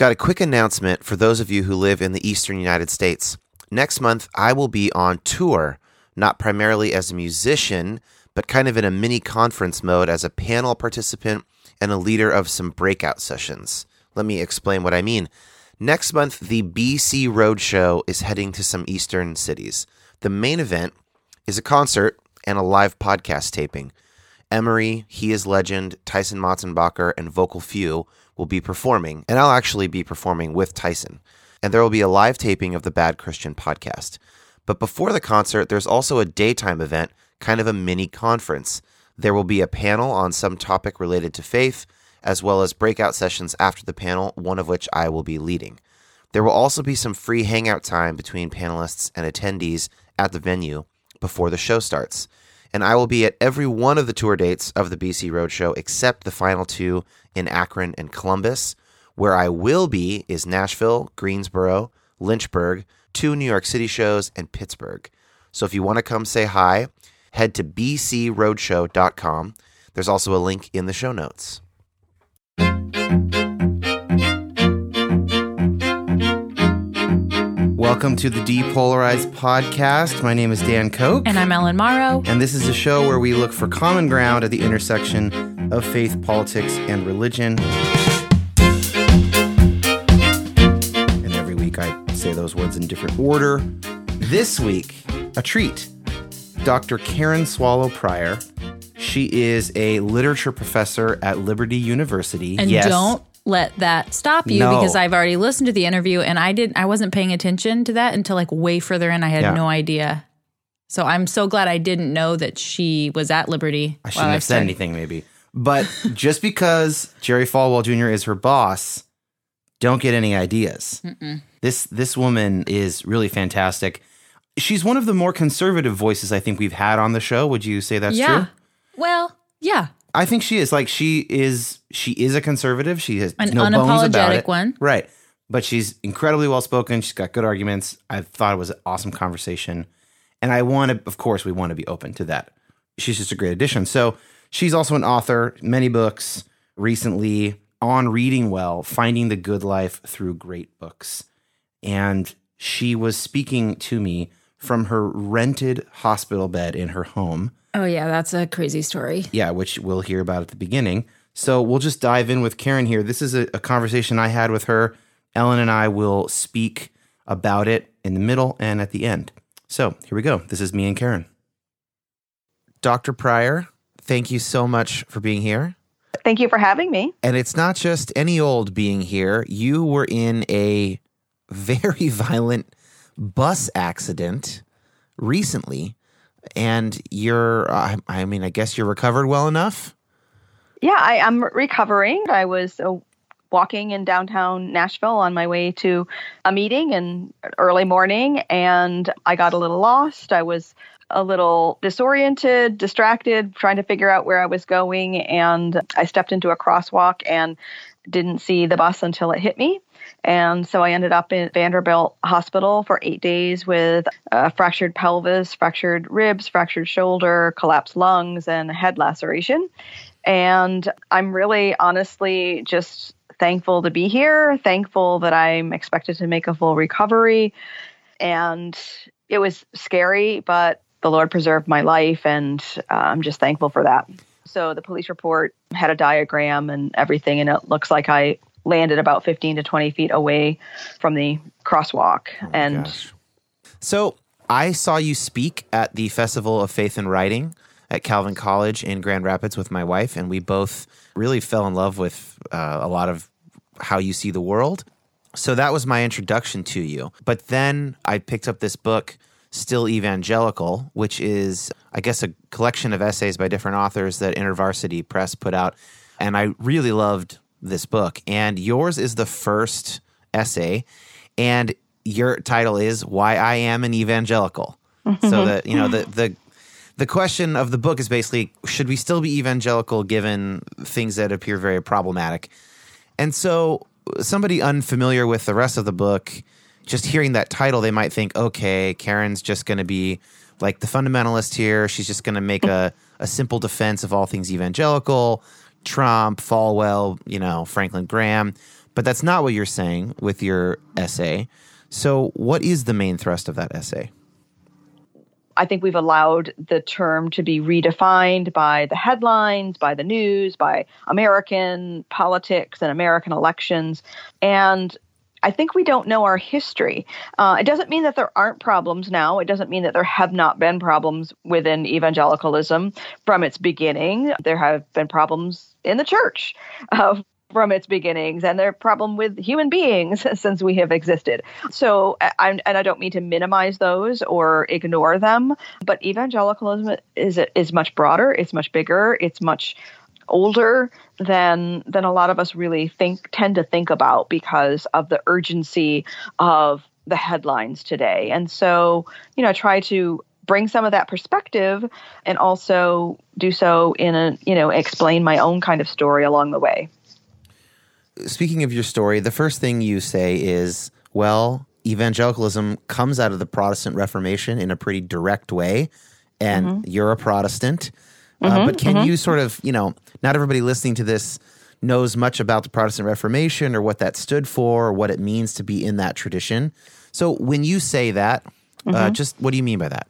Got a quick announcement for those of you who live in the eastern United States. Next month, I will be on tour, not primarily as a musician, but kind of in a mini conference mode as a panel participant and a leader of some breakout sessions. Let me explain what I mean. Next month, the BC Roadshow is heading to some eastern cities. The main event is a concert and a live podcast taping. Emery, He is Legend, Tyson Motzenbacher, and Vocal Few will be performing, and I'll actually be performing with Tyson. And there will be a live taping of the Bad Christian podcast. But before the concert, there's also a daytime event, kind of a mini conference. There will be a panel on some topic related to faith, as well as breakout sessions after the panel, one of which I will be leading. There will also be some free hangout time between panelists and attendees at the venue before the show starts. And I will be at every one of the tour dates of the BC Roadshow except the final two in Akron and Columbus. Where I will be is Nashville, Greensboro, Lynchburg, two New York City shows, and Pittsburgh. So if you want to come say hi, head to bcroadshow.com. There's also a link in the show notes. Welcome to the Depolarized Podcast. My name is Dan Koch. And I'm Ellen Morrow. And this is a show where we look for common ground at the intersection of faith, politics, and religion. And every week I say those words in different order. This week, a treat. Dr. Karen Swallow Prior. She is a literature professor at Liberty University. And yes. don't let that stop you No. because I've already listened to the interview and I didn't I wasn't paying attention to that until like way further in. I had Yeah. no idea. So I'm so glad I didn't know that she was at Liberty. I shouldn't have said anything, maybe. But just because Jerry Falwell Jr. is her boss, don't get any ideas. This this woman is really fantastic. She's one of the more conservative voices I think we've had on the show. Would you say that's yeah. true? Well, yeah. I think she is. Like she is. She is a conservative. She has An no bones about unapologetic it. one. right? But she's incredibly well spoken. She's got good arguments. I thought it was an awesome conversation, and I want to. Of course, we want to be open to that. She's just a great addition. So she's also an author, many books. Recently on Reading Well, finding the good life through great books, and she was speaking to me from her rented hospital bed in her home Oh yeah, that's a crazy story. yeah, which we'll hear about at the beginning. So we'll just dive in with Karen here. This is a, a conversation I had with her. Ellen and I will speak about it in the middle and at the end. So here we go. This is me and Karen. Dr. Prior, thank you so much for being here. Thank you for having me. And it's not just any old being here. You were in a very violent bus accident recently, and you're, uh, I mean, I guess you're recovered well enough. Yeah, I, I'm recovering. I was uh, walking in downtown Nashville on my way to a meeting in early morning, and I got a little lost. I was a little disoriented, distracted, trying to figure out where I was going, and I stepped into a crosswalk and didn't see the bus until it hit me. And so I ended up in Vanderbilt Hospital for eight days with a fractured pelvis, fractured ribs, fractured shoulder, collapsed lungs, and a head laceration. And I'm really honestly just thankful to be here, thankful that I'm expected to make a full recovery. And it was scary, but the Lord preserved my life, and uh, I'm just thankful for that. So the police report had a diagram and everything, and it looks like I landed about 15 to 20 feet away from the crosswalk. and gosh. So I saw you speak at the Festival of Faith and Writing at Calvin College in Grand Rapids with my wife, and we both really fell in love with uh, a lot of how you see the world. So that was my introduction to you. But then I picked up this book, Still Evangelical, which is, I guess, a collection of essays by different authors that InterVarsity Press put out. And I really loved this book. And yours is the first essay. And your title is Why I Am an Evangelical. Mm-hmm. so that, you know, the, the, the question of the book is basically should we still be evangelical given things that appear very problematic? And so, somebody unfamiliar with the rest of the book, just hearing that title, they might think, okay, Karen's just going to be like the fundamentalist here. She's just going to make mm-hmm. a, a simple defense of all things evangelical, Trump, Falwell, you know, Franklin Graham. But that's not what you're saying with your essay. So, what is the main thrust of that essay? I think we've allowed the term to be redefined by the headlines, by the news, by American politics and American elections. And I think we don't know our history. Uh, it doesn't mean that there aren't problems now. It doesn't mean that there have not been problems within evangelicalism from its beginning. There have been problems in the church uh, from its beginnings and their problem with human beings since we have existed. So, I, and I don't mean to minimize those or ignore them, but evangelicalism is is much broader. It's much bigger. It's much older than than a lot of us really think tend to think about because of the urgency of the headlines today. And so, you know, I try to bring some of that perspective and also do so in a, you know, explain my own kind of story along the way. Speaking of your story, the first thing you say is, well, evangelicalism comes out of the Protestant Reformation in a pretty direct way, and mm-hmm. you're a Protestant. Uh, mm-hmm, but can mm-hmm. you sort of, you know, not everybody listening to this knows much about the Protestant Reformation or what that stood for or what it means to be in that tradition. So when you say that, uh, mm-hmm. uh, just what do you mean by that?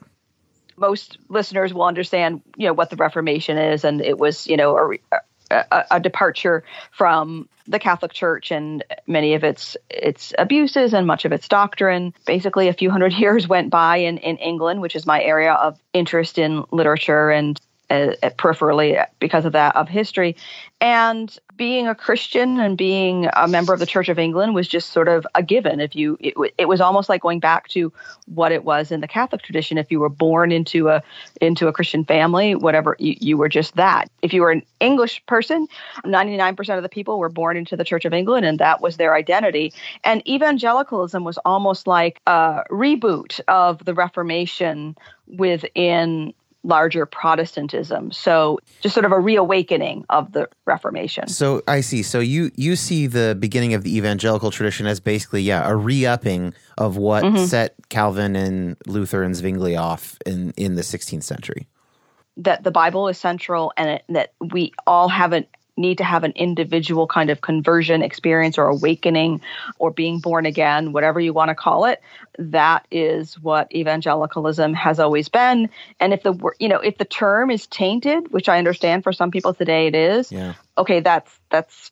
Most listeners will understand, you know, what the Reformation is, and it was, you know, a, a, a departure from the Catholic Church and many of its its abuses and much of its doctrine. Basically, a few hundred years went by in, in England, which is my area of interest in literature and uh, peripherally because of that of history. And being a christian and being a member of the church of england was just sort of a given. If you it, it was almost like going back to what it was in the catholic tradition. If you were born into a into a christian family whatever you, you were just that. If you were an english person 99% of the people were born into the church of england and that was their identity. And evangelicalism was almost like a reboot of the reformation within larger Protestantism. So just sort of a reawakening of the Reformation. So I see. So you you see the beginning of the evangelical tradition as basically yeah a re-upping of what mm-hmm. set Calvin and Luther and Zwingli off in in the 16th century. That the Bible is central and it, that we all have an need to have an individual kind of conversion experience or awakening or being born again, whatever you want to call it. That is what evangelicalism has always been. And if the you know if the term is tainted, which I understand for some people today it is, yeah. okay, that's that's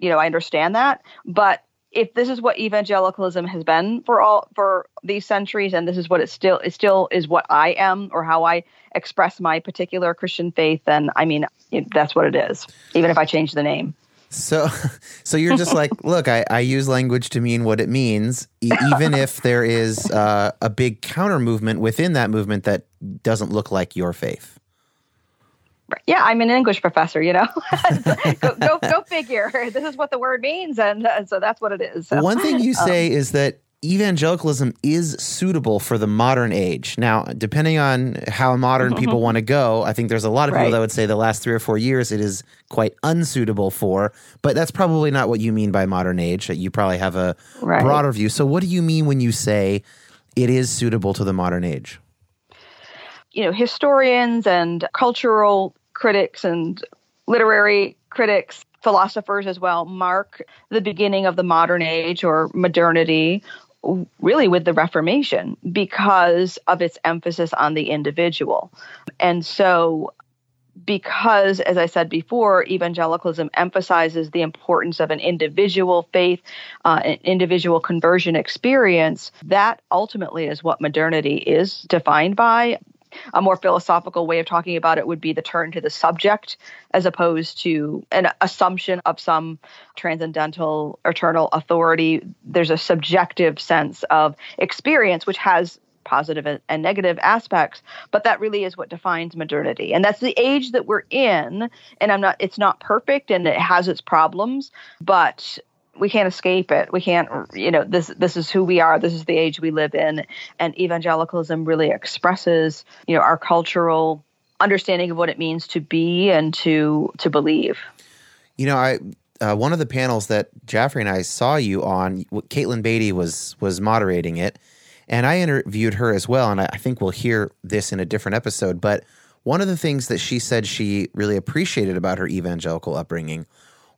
you know I understand that, but if this is what evangelicalism has been for all for these centuries and this is what it still it still is what I am or how I express my particular Christian faith then I mean that's what it is even if I change the name. So so you're just like look I, I use language to mean what it means e- even if there is uh, a big counter movement within that movement that doesn't look like your faith yeah, I'm an English professor, you know. go, go, go, figure. This is what the word means, and uh, so that's what it is. So, One thing you um, say um, is that evangelicalism is suitable for the modern age. Now, depending on how modern mm-hmm. people want to go, I think there's a lot of right. people that would say the last three or four years it is quite unsuitable for, but that's probably not what you mean by modern age. You probably have a right. broader view. So, what do you mean when you say it is suitable to the modern age? You know, historians and cultural critics and literary critics, philosophers as well, mark the beginning of the modern age or modernity really with the Reformation because of its emphasis on the individual. And so because, as I said before, evangelicalism emphasizes the importance of an individual faith, uh, an individual conversion experience, that ultimately is what modernity is defined by a more philosophical way of talking about it would be the turn to the subject as opposed to an assumption of some transcendental eternal authority. There's a subjective sense of experience which has positive and negative aspects but that really is what defines modernity. And that's the age that we're in and i'm not it's not perfect and it has its problems but we can't escape it. We can't, you know, this this is who we are. This is the age we live in, and evangelicalism really expresses, you know, our cultural understanding of what it means to be and to to believe. You know, I uh, one of the panels that Jaffrey and I saw you on, Katelyn Beaty was was moderating it, and I interviewed her as well. And I, I think we'll hear this in a different episode. But one of the things that she said she really appreciated about her evangelical upbringing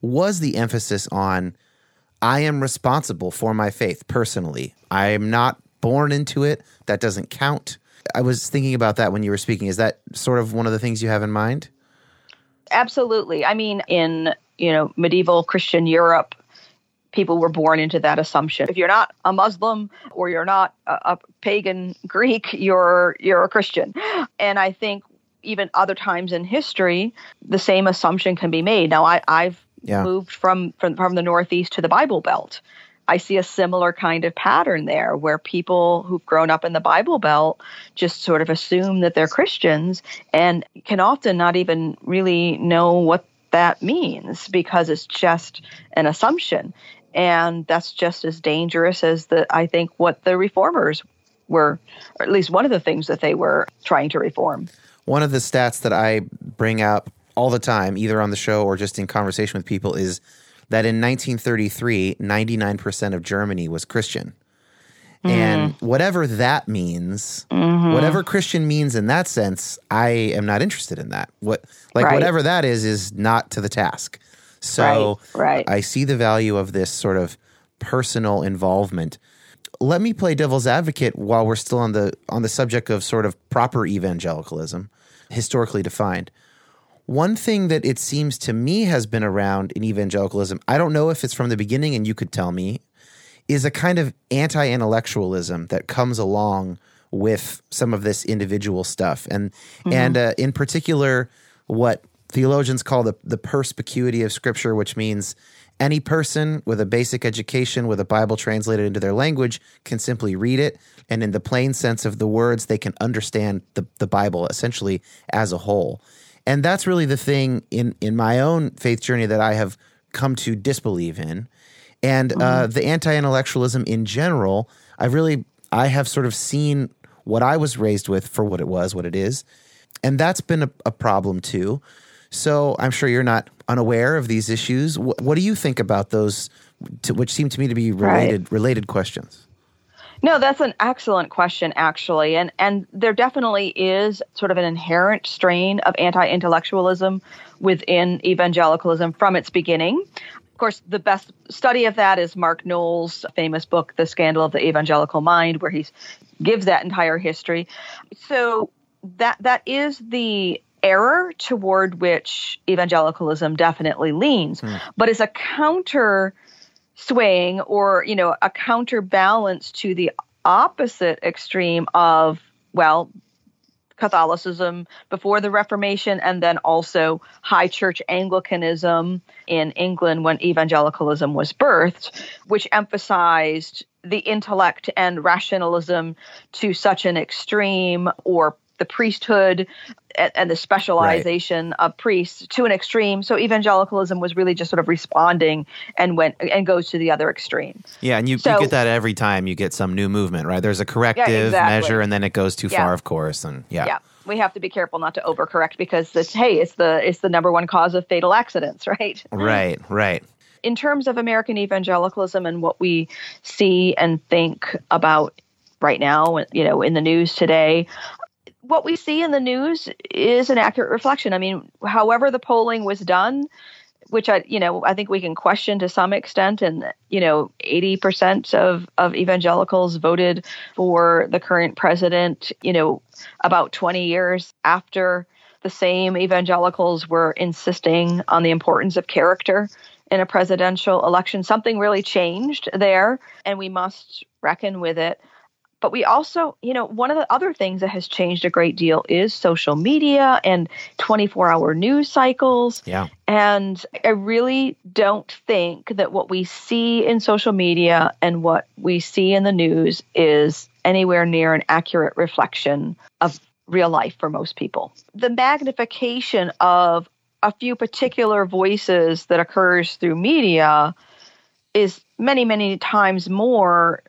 was the emphasis on I am responsible for my faith personally. I am not born into it. That doesn't count. I was thinking about that when you were speaking. Is that sort of one of the things you have in mind? Absolutely. I mean, in you know medieval Christian Europe, people were born into that assumption. If you're not a Muslim or you're not a, a pagan Greek, you're you're a Christian. And I think even other times in history, the same assumption can be made. Now, I, I've yeah. moved from, from from the Northeast to the Bible Belt. I see a similar kind of pattern there where people who've grown up in the Bible Belt just sort of assume that they're Christians and can often not even really know what that means because it's just an assumption. And that's just as dangerous as the I think what the reformers were, or at least one of the things that they were trying to reform. One of the stats that I bring up all the time, either on the show or just in conversation with people, is that in 1933, 99% of Germany was Christian. Mm. And whatever that means, mm-hmm. whatever Christian means in that sense, I am not interested in that. What like right. whatever that is is not to the task. So right, right. I see the value of this sort of personal involvement. Let me play devil's advocate while we're still on the on the subject of sort of proper evangelicalism, historically defined. One thing that it seems to me has been around in evangelicalism, I don't know if it's from the beginning and you could tell me, is a kind of anti intellectualism that comes along with some of this individual stuff. And, mm-hmm. and uh, in particular, what theologians call the, the perspicuity of Scripture, which means any person with a basic education with a Bible translated into their language can simply read it. And in the plain sense of the words, they can understand the, the Bible essentially as a whole. And that's really the thing in, in my own faith journey that I have come to disbelieve in. And uh, mm-hmm. uh, the anti intellectualism in general, I really, I have sort of seen what I was raised with for what it was, what it is. And that's been a, a problem too. So I'm sure you're not unaware of these issues. What, what do you think about those, to, which seem to me to be related right. related questions? No, that's an excellent question, actually, and and there definitely is sort of an inherent strain of anti-intellectualism within evangelicalism from its beginning. Of course, the best study of that is Mark Noll's famous book, The Scandal of the Evangelical Mind, where he gives that entire history. So that that is the error toward which evangelicalism definitely leans, mm. but it's a counter swaying or you know a counterbalance to the opposite extreme of well Catholicism before the Reformation, and then also High Church Anglicanism in England when evangelicalism was birthed, which emphasized the intellect and rationalism to such an extreme or the priesthood and, the specialization right. of priests to an extreme. So evangelicalism was really just sort of responding and went and goes to the other extreme. Yeah, and you, so, you get that every time you get some new movement, right? There's a corrective yeah, exactly. measure, and then it goes too yeah. far, of course, and yeah. Yeah, we have to be careful not to overcorrect because it's hey, it's the it's the number one cause of fatal accidents, right? Right, right in terms of American evangelicalism and what we see and think about right now, you know, in the news today, what we see in the news is an accurate reflection. I mean, however the polling was done, which I, you know, I think we can question to some extent, and you know, 80% of of evangelicals voted for the current president. You know, about 20 years after the same evangelicals were insisting on the importance of character in a presidential election. Something really changed there, and we must reckon with it. But we also, you know, one of the other things that has changed a great deal is social media and 24 hour news cycles. Yeah. And I really don't think that what we see in social media and what we see in the news is anywhere near an accurate reflection of real life for most people. The magnification of a few particular voices that occurs through media is many, many times more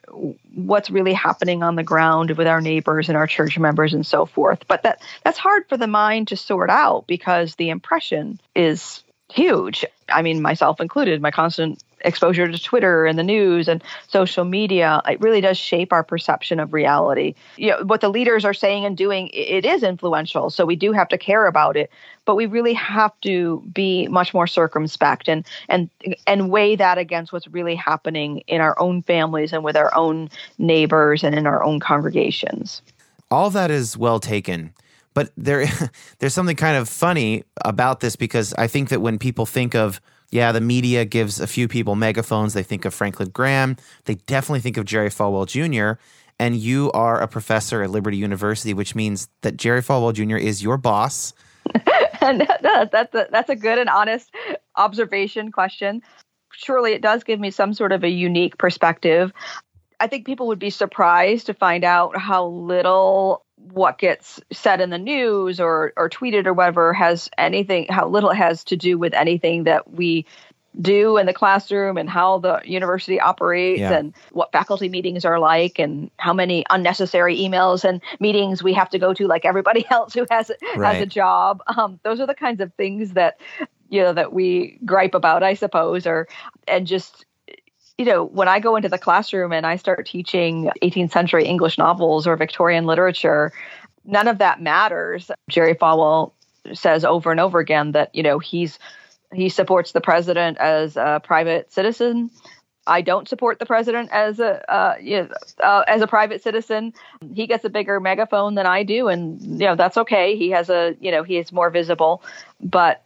what's really happening on the ground with our neighbors and our church members and so forth. But that that's hard for the mind to sort out because the impression is huge. I mean, myself included, my constant exposure to Twitter and the news and social media, it really does shape our perception of reality. You know, what the leaders are saying and doing, it is influential. So we do have to care about it, but we really have to be much more circumspect and and and weigh that against what's really happening in our own families and with our own neighbors and in our own congregations. All that is well taken. But there, there's something kind of funny about this because I think that when people think of yeah, the media gives a few people megaphones. They think of Franklin Graham. They definitely think of Jerry Falwell Jr. And you are a professor at Liberty University, which means that Jerry Falwell Jr. is your boss. no, that's a, that's a good and honest observation question. Surely it does give me some sort of a unique perspective. I think people would be surprised to find out how little what gets said in the news or or tweeted or whatever has anything how little it has to do with anything that we do in the classroom and how the university operates yeah. and what faculty meetings are like and how many unnecessary emails and meetings we have to go to like everybody else who has right. has a job um, those are the kinds of things that you know that we gripe about i suppose or and just you know, when I go into the classroom and I start teaching 18th century English novels or Victorian literature, none of that matters. Jerry Falwell says over and over again that, you know, he's he supports the president as a private citizen. I don't support the president as a uh, you know, uh, as a private citizen. He gets a bigger megaphone than I do, and you know that's okay. He has a you know he is more visible, but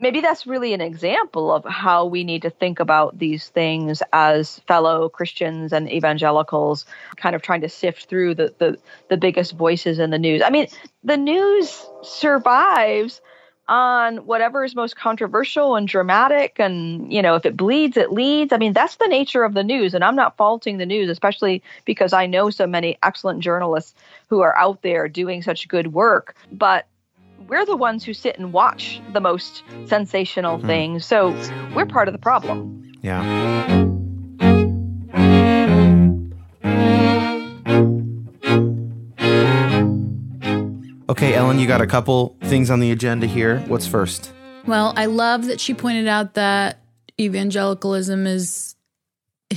maybe that's really an example of how we need to think about these things as fellow Christians and evangelicals, kind of trying to sift through the, the, the biggest voices in the news. I mean, the news survives on whatever is most controversial and dramatic and you know if it bleeds it leads i mean that's the nature of the news and i'm not faulting the news especially because i know so many excellent journalists who are out there doing such good work but we're the ones who sit and watch the most sensational mm-hmm. things. So we're part of the problem. Yeah. Okay, Ellen, you got a couple things on the agenda here. What's first? Well, I love that she pointed out that evangelicalism is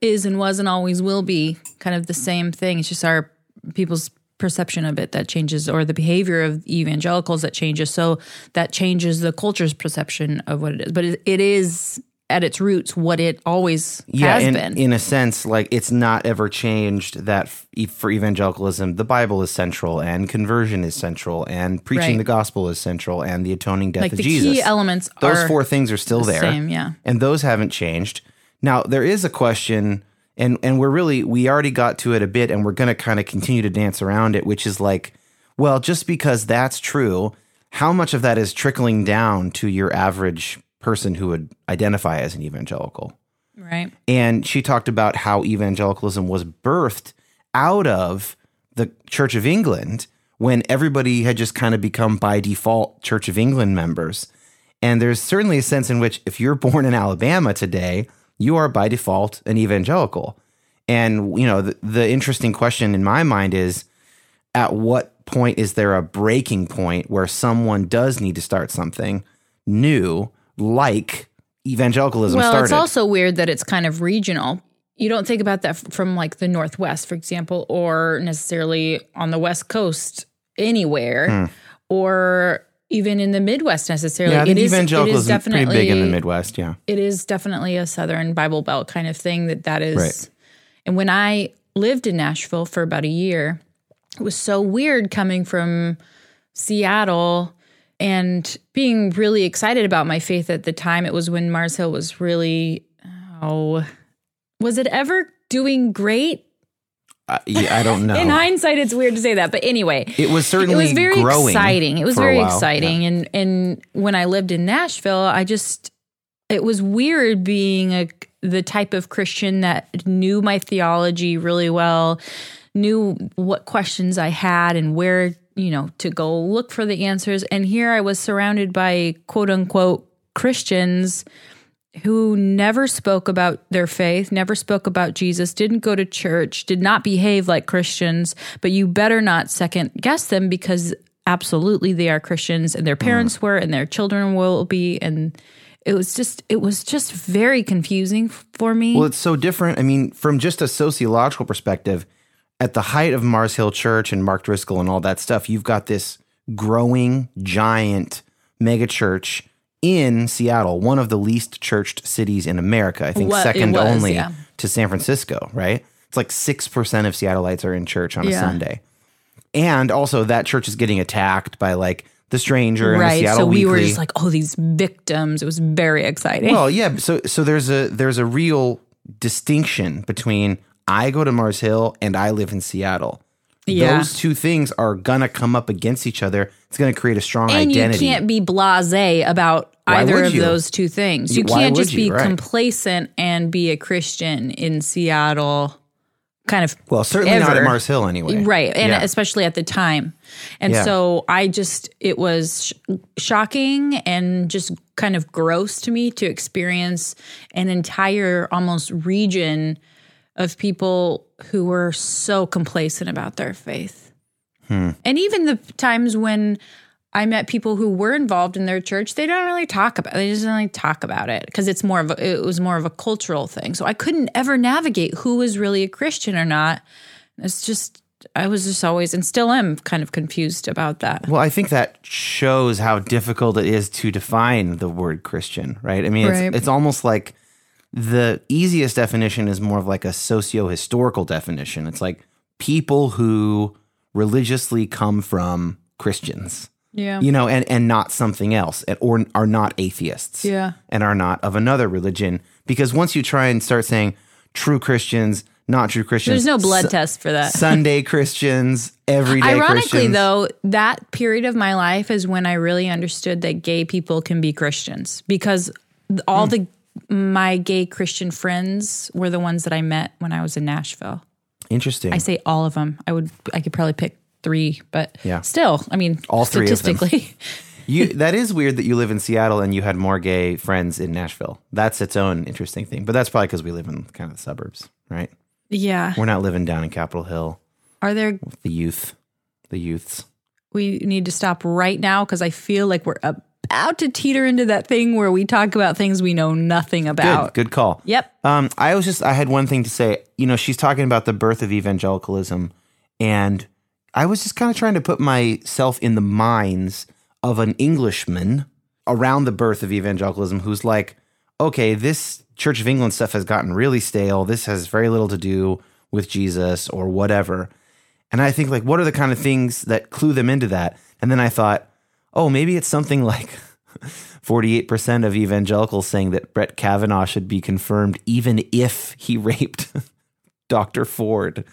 is and was and always will be kind of the same thing. It's just our people's perception of it that changes or the behavior of evangelicals that changes so that changes the culture's perception of what it is but it, it is at its roots what it always yeah, has in, been. In a sense, like it's not ever changed that for evangelicalism, the Bible is central and conversion is central and preaching right. the gospel is central and the atoning death like of the Jesus. Key elements those four things are still the there. Same, yeah. And those haven't changed. Now, there is a question and and we're really we already got to it a bit and we're going to kind of continue to dance around it which is like well just because that's true how much of that is trickling down to your average person who would identify as an evangelical? Right. And she talked about how evangelicalism was birthed out of the church of england when everybody had just kind of become by default church of england members. And there's certainly a sense in which if you're born in alabama today you are by default an evangelical. And, you know, the, the interesting question in my mind is at what point is there a breaking point where someone does need to start something new, like evangelicalism well, started? it's also weird that it's kind of regional. You don't think about that from like the Northwest, for example, or necessarily on the West Coast anywhere, hmm. or even in the Midwest necessarily. Yeah, I think it evangelicalism is, definitely pretty big in the Midwest. Yeah, it is definitely a Southern Bible Belt kind of thing. That that is. Right. And when I lived in Nashville for about a year, it was so weird coming from Seattle and being really excited about my faith at the time. It was when Mars Hill was really oh, was it ever doing great? Yeah, I don't know. In hindsight, it's weird to say that, but anyway, it was certainly it was very exciting. It was very exciting, yeah. and and when I lived in Nashville, I just it was weird being a the type of Christian that knew my theology really well, knew what questions I had and where you know to go look for the answers, and here I was surrounded by quote unquote Christians who never spoke about their faith, never spoke about Jesus, didn't go to church, did not behave like Christians, but you better not second guess them because absolutely they are Christians and their parents mm. were and their children will be and it was just it was just very confusing for me. Well, it's so different. I mean, from just a sociological perspective, at the height of Mars Hill Church and Mark Driscoll and all that stuff, you've got this growing giant megachurch in Seattle, one of the least churched cities in America. I think What- second was, only yeah. to San Francisco, right? It's like 6% of Seattleites are in church on a Yeah. Sunday. And also that church is getting attacked by like the stranger the right. Seattle So we Weekly. were just like, oh, these victims. It was very exciting. Well, yeah. So so there's a there's a real distinction between I go to Mars Hill and I live in Seattle. Yeah. Those two things are gonna come up against each other. It's gonna create a strong and identity. you can't be blasé about Why either of you? those two things. You Why can't just you? be Right. complacent and be a Christian in Seattle. Kind of well, certainly not at. Mars Hill anyway. Right. And Yeah. especially at the time. And Yeah. so I just, it was sh- shocking and just kind of gross to me to experience an entire almost region of people who were so complacent about their faith. Hmm. And even the times when I met people who were involved in their church, they don't really talk about they just don't really talk about it because it's more of a, it was more of a cultural thing. So I couldn't ever navigate who was really a Christian or not. It's just I was just always and still am kind of confused about that. Well, I think that shows how difficult it is to define the word Christian, right? I mean, Right. it's, it's almost like the easiest definition is more of like a socio historical definition. It's like people who religiously come from Christians. Yeah. you know, and, and not something else, and, or are not atheists, Yeah. and are not of another religion. Because once you try and start saying true Christians, not true Christians, There's no blood Su- test for that. Sunday Christians, everyday Ironically, Christians. though, that period of my life is when I really understood that gay people can be Christians because all hmm. the my gay Christian friends were the ones that I met when I was in Nashville. interesting. I say all of them. I would I could probably pick three, but Yeah. still, I mean, All three of them. statistically, You that is weird that you live in Seattle and you had more gay friends in Nashville. That's its own interesting thing. But that's probably because we live in kind of the suburbs, right? yeah. We're not living down in Capitol Hill Are there? the youth, the youths. We need to stop right now because I feel like we're about to teeter into that thing where we talk about things we know nothing Good, about. good call. Yep. Um, I was just I had one thing to say. You know, she's talking about the birth of evangelicalism, and I was just kind of trying to put myself in the minds of an Englishman around the birth of evangelicalism who's like, okay, this Church of England stuff has gotten really stale. This has very little to do with Jesus or whatever. And I think like, what are the kind of things that clue them into that? And then I thought, oh, maybe it's something like 48% of evangelicals saying that Brett Kavanaugh should be confirmed even if he raped Dr. Ford.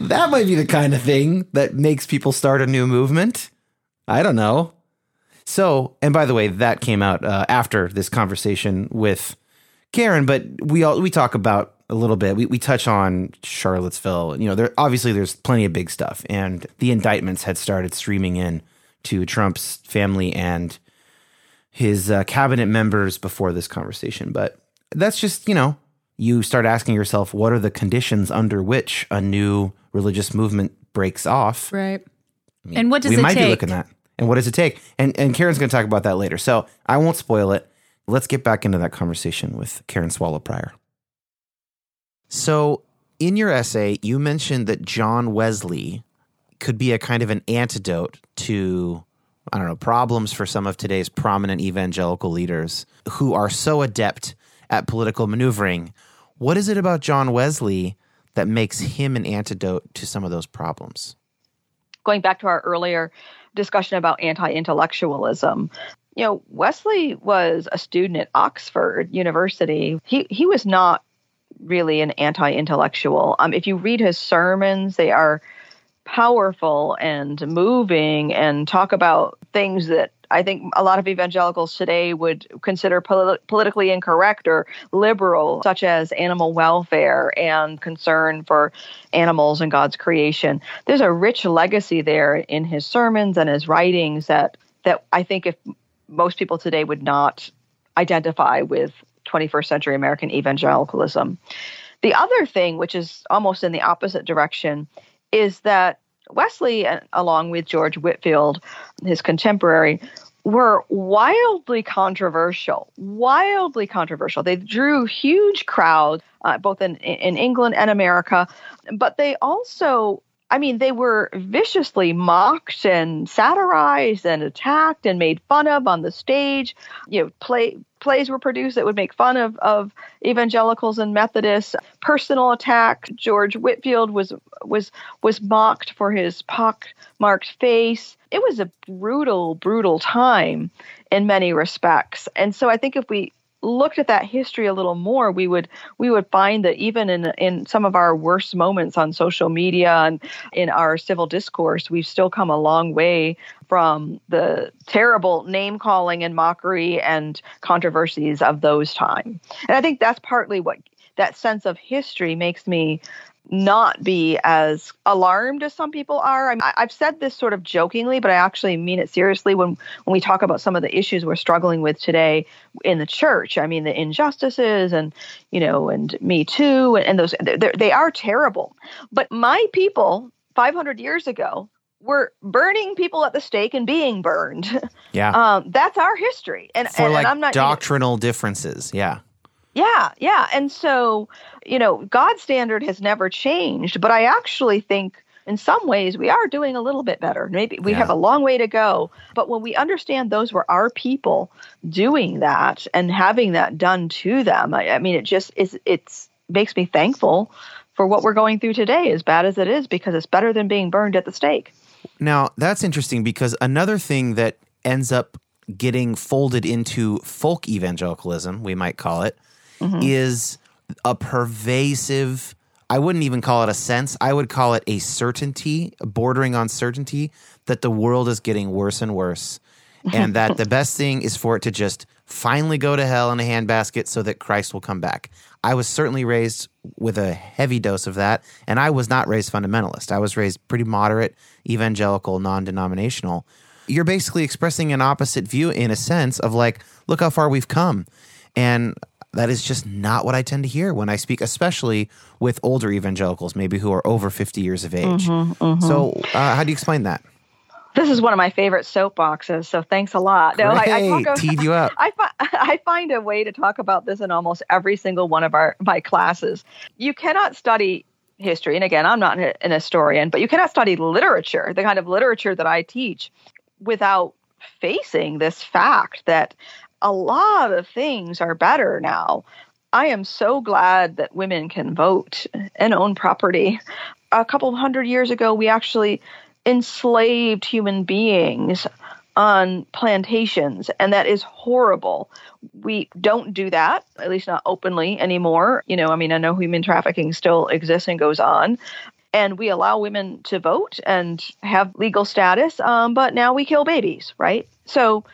That might be the kind of thing that makes people start a new movement. I don't know. So, and by the way, that came out uh, after this conversation with Karen, but we all we talk about a little bit. We we touch on Charlottesville. You know, there obviously there's plenty of big stuff, and the indictments had started streaming in to Trump's family and his uh, cabinet members before this conversation. But that's just you know, you start asking yourself, what are the conditions under which a new religious movement breaks off? Right. and what does we it might take? be looking at. And what does it take? And and Karen's going to talk about that later. So I won't spoil it. Let's get back into that conversation with Karen Swallow Prior. So, in your essay, you mentioned that John Wesley could be a kind of an antidote to, I don't know, problems for some of today's prominent evangelical leaders who are so adept at political maneuvering. What is it about John Wesley that makes him an antidote to some of those problems? going back to our earlier discussion about anti-intellectualism you know wesley was a student at oxford university he he was not really an anti-intellectual um, if you read his sermons they are powerful and moving and talk about things that I think a lot of evangelicals today would consider poli- politically incorrect or liberal, such as animal welfare and concern for animals and God's creation. There's a rich legacy there in his sermons and his writings that that I think if most people today would not identify with 21st century American evangelicalism. The other thing, which is almost in the opposite direction, is that Wesley, uh, along with George Whitefield, his contemporary, were wildly controversial, wildly controversial. They drew huge crowds, uh, both in, in England and America, but they also I mean, they were viciously mocked and satirized and attacked and made fun of on the stage. You know, play plays were produced that would make fun of, of evangelicals and Methodists. Personal attack. George Whitefield was was was mocked for his pock-marked face. It was a brutal, brutal time in many respects. And so I think if we looked at that history a little more, we would we would find that even in in some of our worst moments on social media and in our civil discourse, we've still come a long way from the terrible name calling and mockery and controversies of those times. And I think that's partly what that sense of history makes me not be as alarmed as some people are. I mean, I've said this sort of jokingly, but I actually mean it seriously when when we talk about some of the issues we're struggling with today in the church. I mean, the injustices and you know, and Me Too, and, and those they are terrible. But my people, 500 years ago, were burning people at the stake and being burned. Yeah, um, that's our history, and for and, like and I'm not doctrinal differences. Yeah, yeah, yeah. And so, you know, God's standard has never changed, but I actually think in some ways we are doing a little bit better. Maybe we Yeah. have a long way to go, but when we understand those were our people doing that and having that done to them, I, I mean, it just is, it's makes me thankful for what we're going through today, as bad as it is, because it's better than being burned at the stake. Now, that's interesting because another thing that ends up getting folded into folk evangelicalism, we might call it, Mm-hmm. is a pervasive, I wouldn't even call it a sense, I would call it a certainty, bordering on certainty, that the world is getting worse and worse. and that the best thing is for it to just finally go to hell in a handbasket so that Christ will come back. I was certainly raised with a heavy dose of that, and I was not raised fundamentalist. I was raised pretty moderate, evangelical, non denominational. You're basically expressing an opposite view in a sense of like, look how far we've come. And that is just not what I tend to hear when I speak, especially with older evangelicals, maybe who are over 50 years of age. So, uh, how do you explain that? This is one of my favorite soapboxes, so thanks a lot. No, I, I Great. talk Teed you up. I, fi- I find a way to talk about this in almost every single one of our my classes. You cannot study history, and again, I'm not an historian, but you cannot study literature, the kind of literature that I teach, without facing this fact that a lot of things are better now. I am so glad that women can vote and own property. A couple of hundred years ago, we actually enslaved human beings on plantations, and that is horrible. We don't do that, at least not openly anymore. You know, I mean, I know human trafficking still exists and goes on. And we allow women to vote and have legal status, um, but now we kill babies, right? So,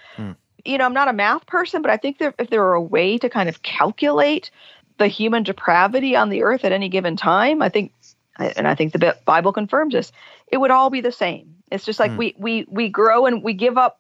you know, I'm not a math person, but I think that if there were a way to kind of calculate the human depravity on the earth at any given time, I think, and I think the Bible confirms this, it would all be the same. It's just like hmm. we we we grow and we give up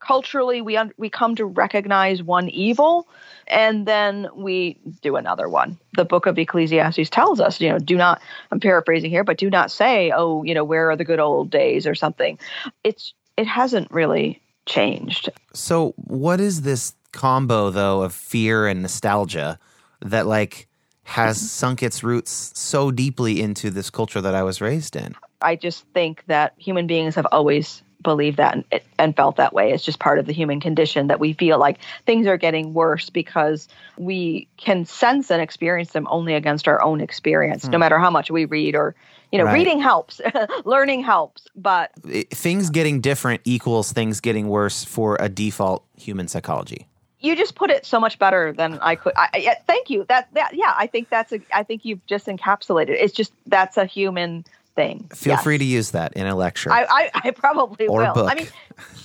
culturally. We un- we come to recognize one evil, and then we do another one. The book of Ecclesiastes tells us, you know, do not. I'm paraphrasing here, but do not say, oh, you know, where are the good old days or something. It's it hasn't really changed. So, what is this combo though of fear and nostalgia that like has mm-hmm. sunk its roots so deeply into this culture that I was raised in? I just think that human beings have always believed that and, and felt that way. It's just part of the human condition that we feel like things are getting worse because we can sense and experience them only against our own experience, no hmm. matter how much we read or, you know, Right. reading helps, learning helps, but things getting different equals things getting worse for a default human psychology. you just put it so much better than I could. I, I, thank you. That that yeah, I think that's a. I think you've just encapsulated. It's just that's a human thing. Feel Yes. free to use that in a lecture. I, I, I probably Or will. book. I mean,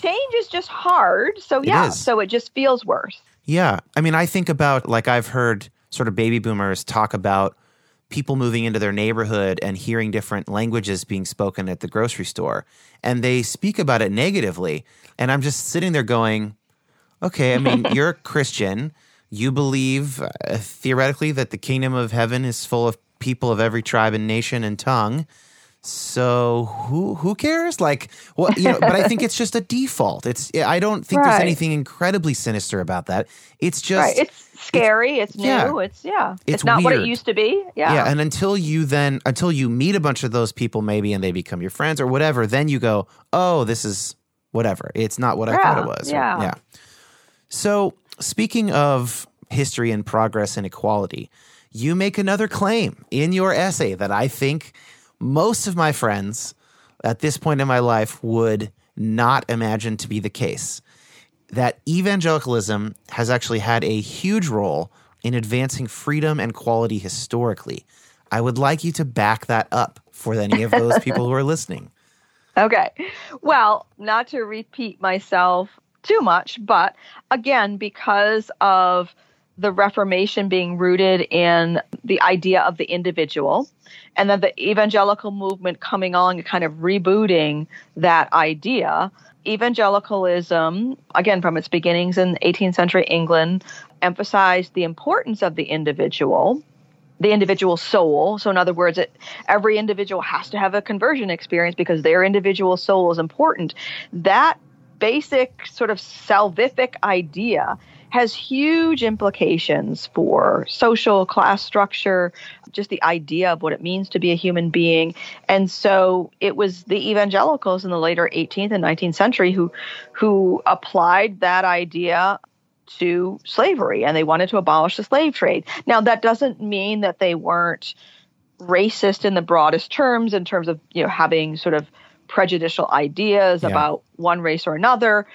change is just hard. So yeah, so it just feels worse. Yeah. I mean, I think about like I've heard sort of baby boomers talk about people moving into their neighborhood and hearing different languages being spoken at the grocery store. And they speak about it negatively. And I'm just sitting there going, okay, I mean, you're a Christian. You believe uh, theoretically that the kingdom of heaven is full of people of every tribe and nation and tongue. So who who cares? Like, well, you know, but I think it's just a default. It's I don't think there's anything incredibly sinister about that. It's just right. It's scary. It's, new. yeah. It's yeah. It's It's, not what it used to be. Yeah. yeah. and until you then until you meet a bunch of those people maybe and they become your friends or whatever, then you go, "Oh, this is whatever. It's not what I thought it was." Yeah. yeah. So, speaking of history and progress and equality, you make another claim in your essay that I think most of my friends at this point in my life would not imagine to be the case. That evangelicalism has actually had a huge role in advancing freedom and quality historically. I would like you to back that up for any of those people who are listening. Okay. Well, not to repeat myself too much, but again, because of the Reformation being rooted in the idea of the individual, and then the evangelical movement coming along and kind of rebooting that idea, evangelicalism, again, from its beginnings in 18th century England, emphasized the importance of the individual the individual soul. So, in other words, it, every individual has to have a conversion experience because their individual soul is important. That basic sort of salvific idea has huge implications for social class structure, just the idea of what it means to be a human being. And so it was the evangelicals in the later 18th and 19th century who who applied that idea to slavery and they wanted to abolish the slave trade. Now that doesn't mean that they weren't racist in the broadest terms in terms of, you know, having sort of prejudicial ideas Yeah. about one race or another,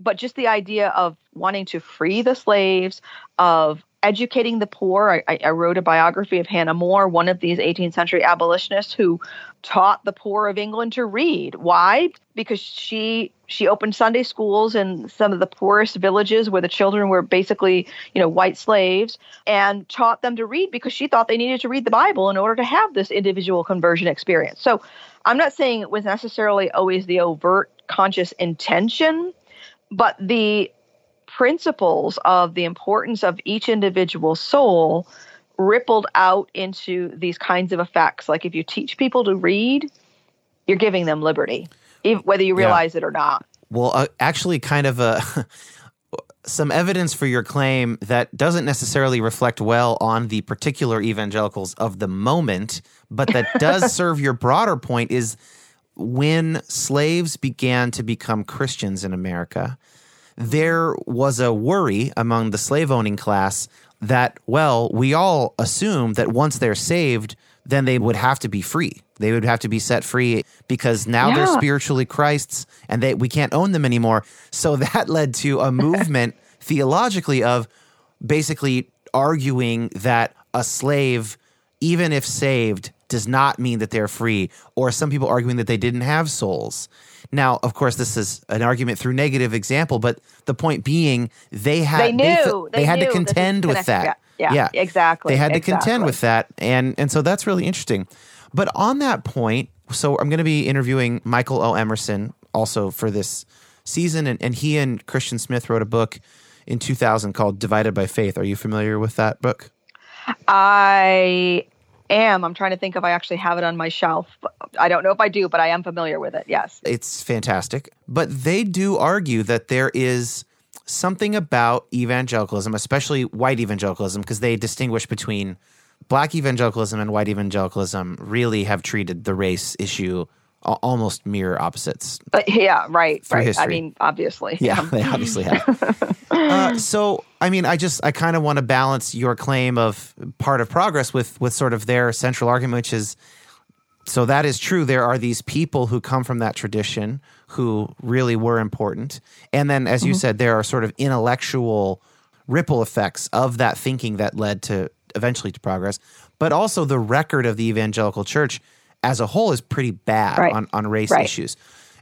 but just the idea of wanting to free the slaves, of educating the poor. I, I- wrote a biography of Hannah More, one of these 18th century abolitionists who taught the poor of England to read. Why? Because she she opened Sunday schools in some of the poorest villages where the children were basically, you know, white slaves and taught them to read because she thought they needed to read the Bible in order to have this individual conversion experience. So, I'm not saying it was necessarily always the overt conscious intention, but the principles of the importance of each individual soul rippled out into these kinds of effects. Like if you teach people to read, you're giving them liberty, whether you Yeah. realize it or not. Well, uh, actually, kind of a some evidence for your claim that doesn't necessarily reflect well on the particular evangelicals of the moment, but that does serve your broader point is when slaves began to become Christians in America, there was a worry among the slave owning class that, well, we all assume that once they're saved, then they would have to be free. They would have to be set free because now they're spiritually Christ's and they we can't own them anymore. So that led to a movement theologically of basically arguing that a slave, even if saved, does not mean that they're free, or some people arguing that they didn't have souls. Now, of course, this is an argument through negative example, but the point being, they had They knew. they, They had to knew was contend with that. Yeah, yeah, exactly, They had to contend with that, and and so that's really interesting. But on that point, so I'm going to be interviewing Michael O. Emerson also for this season, and, and he and Christian Smith wrote a book in 2000 called "Divided by Faith." Are you familiar with that book? I am. I'm trying to think if I actually have it on my shelf. I don't know if I do, but I am familiar with it. Yes. It's fantastic. But they do argue that there is something about evangelicalism, especially white evangelicalism, because they distinguish between black evangelicalism and white evangelicalism, really have treated the race issue almost mirror opposites. But yeah, right, right. I mean, obviously. Yeah, they obviously have. uh, so, I mean, I just I kind of want to balance your claim of part of progress with with sort of their central argument, which is so that is true. There are these people who come from that tradition who really were important, and then, as you said, there are sort of intellectual ripple effects of that thinking that led to eventually to progress. But also, the record of the evangelical church as a whole is pretty bad Right. on on race Right. issues,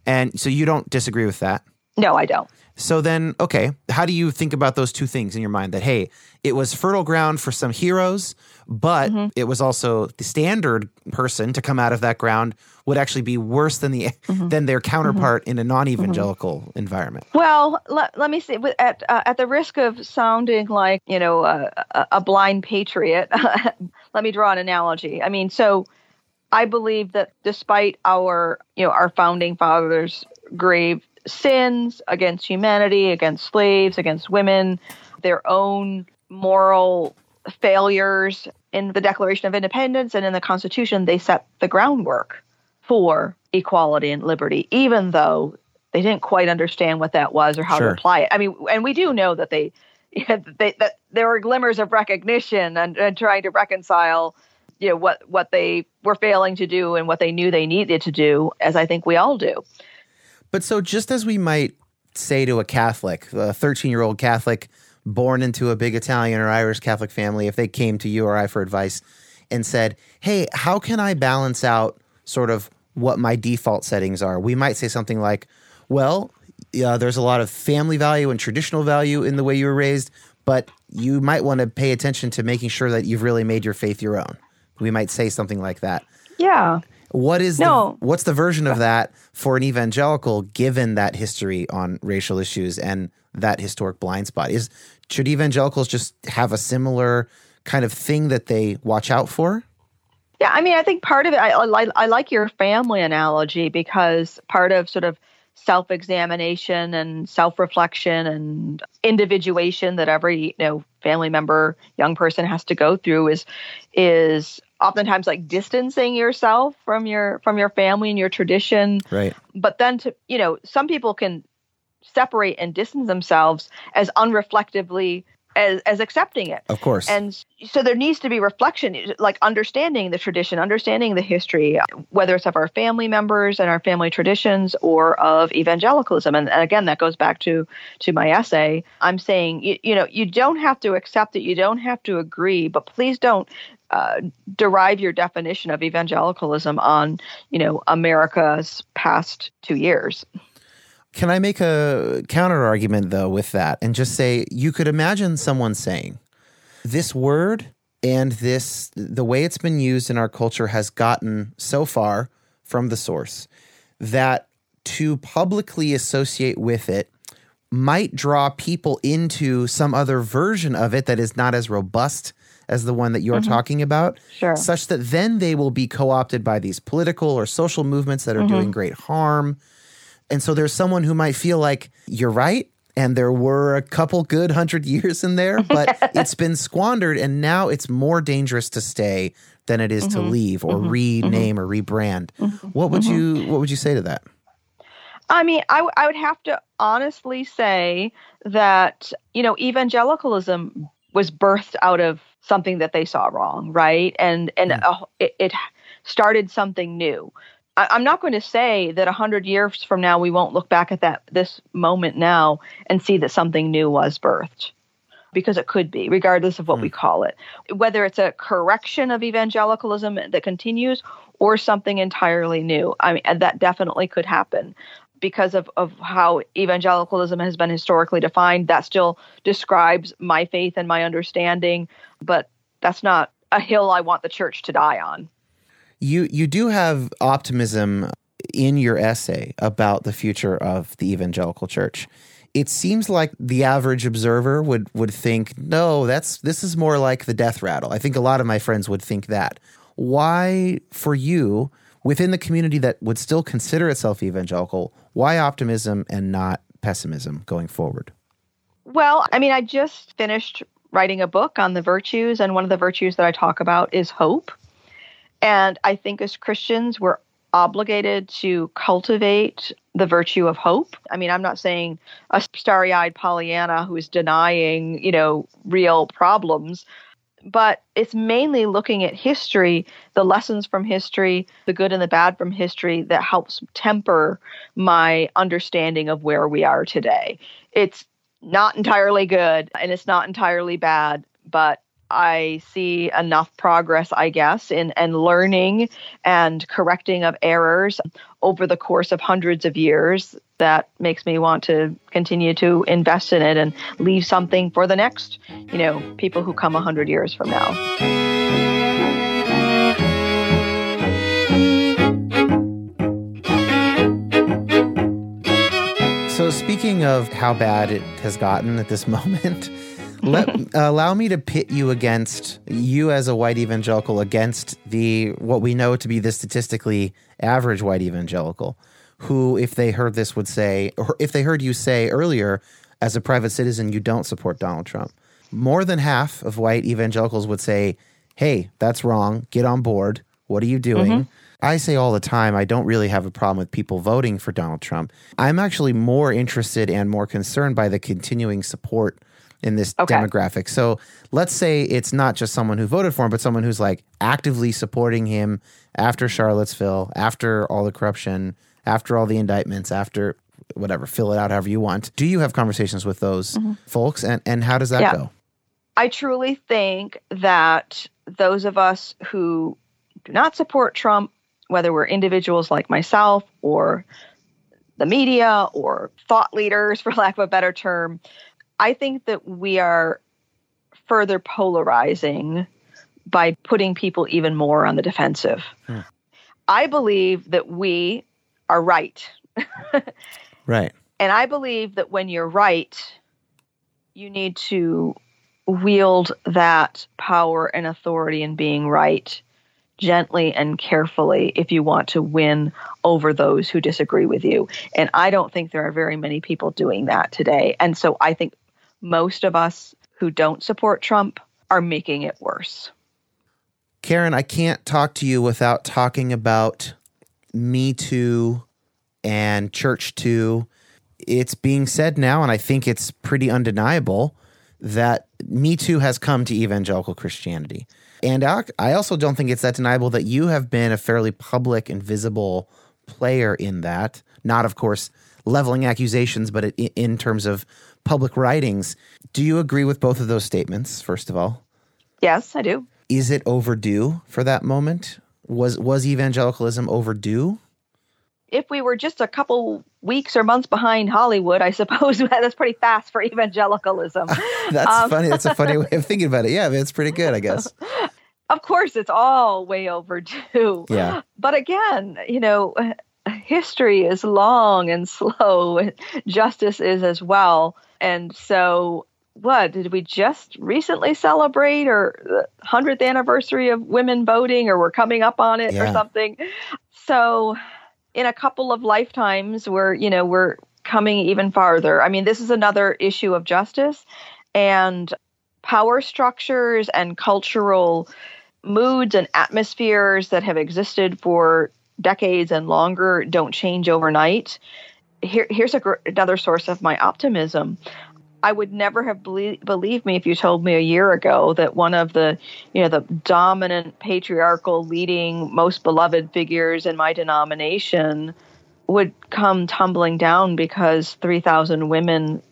and so you don't disagree with that. No, I don't. So then, okay, how do you think about those two things in your mind? That hey, it was fertile ground for some heroes, but Mm-hmm. it was also the standard person to come out of that ground would actually be worse than the Mm-hmm. than their counterpart in a non-evangelical environment. Well, let, let me see. At uh, at the risk of sounding like you know a blind patriot, let me draw an analogy. I mean, so I believe that despite our, you know, our founding fathers' grave sins against humanity, against slaves, against women, their own moral failures in the Declaration of Independence and in the Constitution, they set the groundwork for equality and liberty, even though they didn't quite understand what that was or how Sure. to apply it. I mean, and we do know that they, they that there were glimmers of recognition and, and trying to reconcile, you know, what what they were failing to do and what they knew they needed to do, as I think we all do. But so, just as we might say to a Catholic, a 13 year old Catholic born into a big Italian or Irish Catholic family, if they came to you or I for advice and said, Hey, how can I balance out sort of what my default settings are? We might say something like, Well, yeah, there's a lot of family value and traditional value in the way you were raised, but you might want to pay attention to making sure that you've really made your faith your own. We might say something like that. Yeah. What is No. the, what's the version of that for an evangelical given that history on racial issues and that historic blind spot? Is should evangelicals just have a similar kind of thing that they watch out for? Yeah, I mean, I think part of it, I, I, I like your family analogy because part of sort of self examination and self reflection and individuation that every you know family member, young person has to go through is is oftentimes like distancing yourself from your from your family and your tradition. Right. but then to you know some people can separate and distance themselves as unreflectively as, as accepting it. Of course. and so there needs to be reflection like understanding the tradition understanding the history whether it's of our family members and our family traditions or of evangelicalism. And, and again that goes back to to my essay. I'm saying you, you know you don't have to accept it. You don't have to agree but please don't uh, derive your definition of evangelicalism on you know america's past two years. Can I make a counter argument though with that and just say you could imagine someone saying this word and this the way it's been used in our culture has gotten so far from the source that to publicly associate with it might draw people into some other version of it that is not as robust as the one that you're mm-hmm. talking about Sure. such that then they will be co-opted by these political or social movements that are mm-hmm. doing great harm and so there's someone who might feel like you're right. And there were a couple good hundred years in there, but it's been squandered. And now it's more dangerous to stay than it is to mm-hmm. leave or rename or rebrand. What would you What would you say to that? I mean, I, w- I would have to honestly say that, you know, evangelicalism was birthed out of something that they saw wrong, right? And and uh, it, it started something new. I, I'm not going to say that a hundred years from now we won't look back at that this moment now and see that something new was birthed, because it could be, regardless of what we call it. Whether it's a correction of evangelicalism that continues or something entirely new. I mean, that definitely could happen because of, of how evangelicalism has been historically defined. That still describes my faith and my understanding, but that's not a hill I want the church to die on. You you do have optimism in your essay about the future of the evangelical church. It seems like the average observer would would think, no, that's this is more like the death rattle. I think a lot of my friends would think that. Why, for you, within the community that would still consider itself evangelical, why optimism and not pessimism going forward? Well, I mean, I just finished writing a book on the virtues, and one of the virtues that I talk about is hope. And I think as Christians, we're obligated to cultivate the virtue of hope. I mean, I'm not saying a starry eyed Pollyanna who is denying, you know, real problems, but it's mainly looking at history, the lessons from history, the good and the bad from history that helps temper my understanding of where we are today. It's not entirely good and it's not entirely bad, but I see enough progress, I guess, in and learning and correcting of errors over the course of hundreds of years that makes me want to continue to invest in it and leave something for the next, you know, people who come a hundred years from now. So, speaking of how bad it has gotten at this moment, Let allow me to pit you against you as a white evangelical against the what we know to be the statistically average white evangelical, who, if they heard this, would say, or if they heard you say earlier, as a private citizen, you don't support Donald Trump. More than half of white evangelicals would say, "Hey, that's wrong. Get on board. What are you doing?" Mm-hmm. I say all the time, I don't really have a problem with people voting for Donald Trump. I'm actually more interested and more concerned by the continuing support in this Okay. demographic. So let's say it's not just someone who voted for him, but someone who's like actively supporting him after Charlottesville, after all the corruption, after all the indictments, after whatever, fill it out however you want. Do you have conversations with those mm-hmm. folks and, and how does that Yeah. go? I truly think that those of us who do not support Trump, whether we're individuals like myself or the media or thought leaders, for lack of a better term, I think that we are further polarizing by putting people even more on the defensive. Hmm. I believe that we are right. Right. And I believe that when you're right, you need to wield that power and authority in being right gently and carefully if you want to win over those who disagree with you. And I don't think there are very many people doing that today. And so I think most of us who don't support Trump are making it worse. Karen, I can't talk to you without talking about Me Too and Church Too. It's being said now, and I think it's pretty undeniable, that Me Too has come to evangelical Christianity. And I also don't think it's that deniable that you have been a fairly public and visible player in that. Not, of course, leveling accusations, but in terms of public writings. Do you agree with both of those statements, first of all? Yes, I do. is it overdue for that moment? Was was evangelicalism overdue? If we were just a couple weeks or months behind Hollywood, I suppose that's pretty fast for evangelicalism. That's Um, funny. That's a funny way of thinking about it. Yeah, it's pretty good, I guess. Of course, it's all way overdue. Yeah. But again, you know, history is long and slow, and justice is as well. And so, what did we just recently celebrate, or the uh, hundredth anniversary of women voting, or we're coming up on it, or something? So, in a couple of lifetimes, we're you know we're coming even farther. I mean, this is another issue of justice and power structures and cultural moods and atmospheres that have existed for decades and longer don't change overnight. Here, here's a, gr- another source of my optimism. I would never have belie- believed me if you told me a year ago that one of the, you know, the dominant patriarchal leading most beloved figures in my denomination would come tumbling down because 3,000 women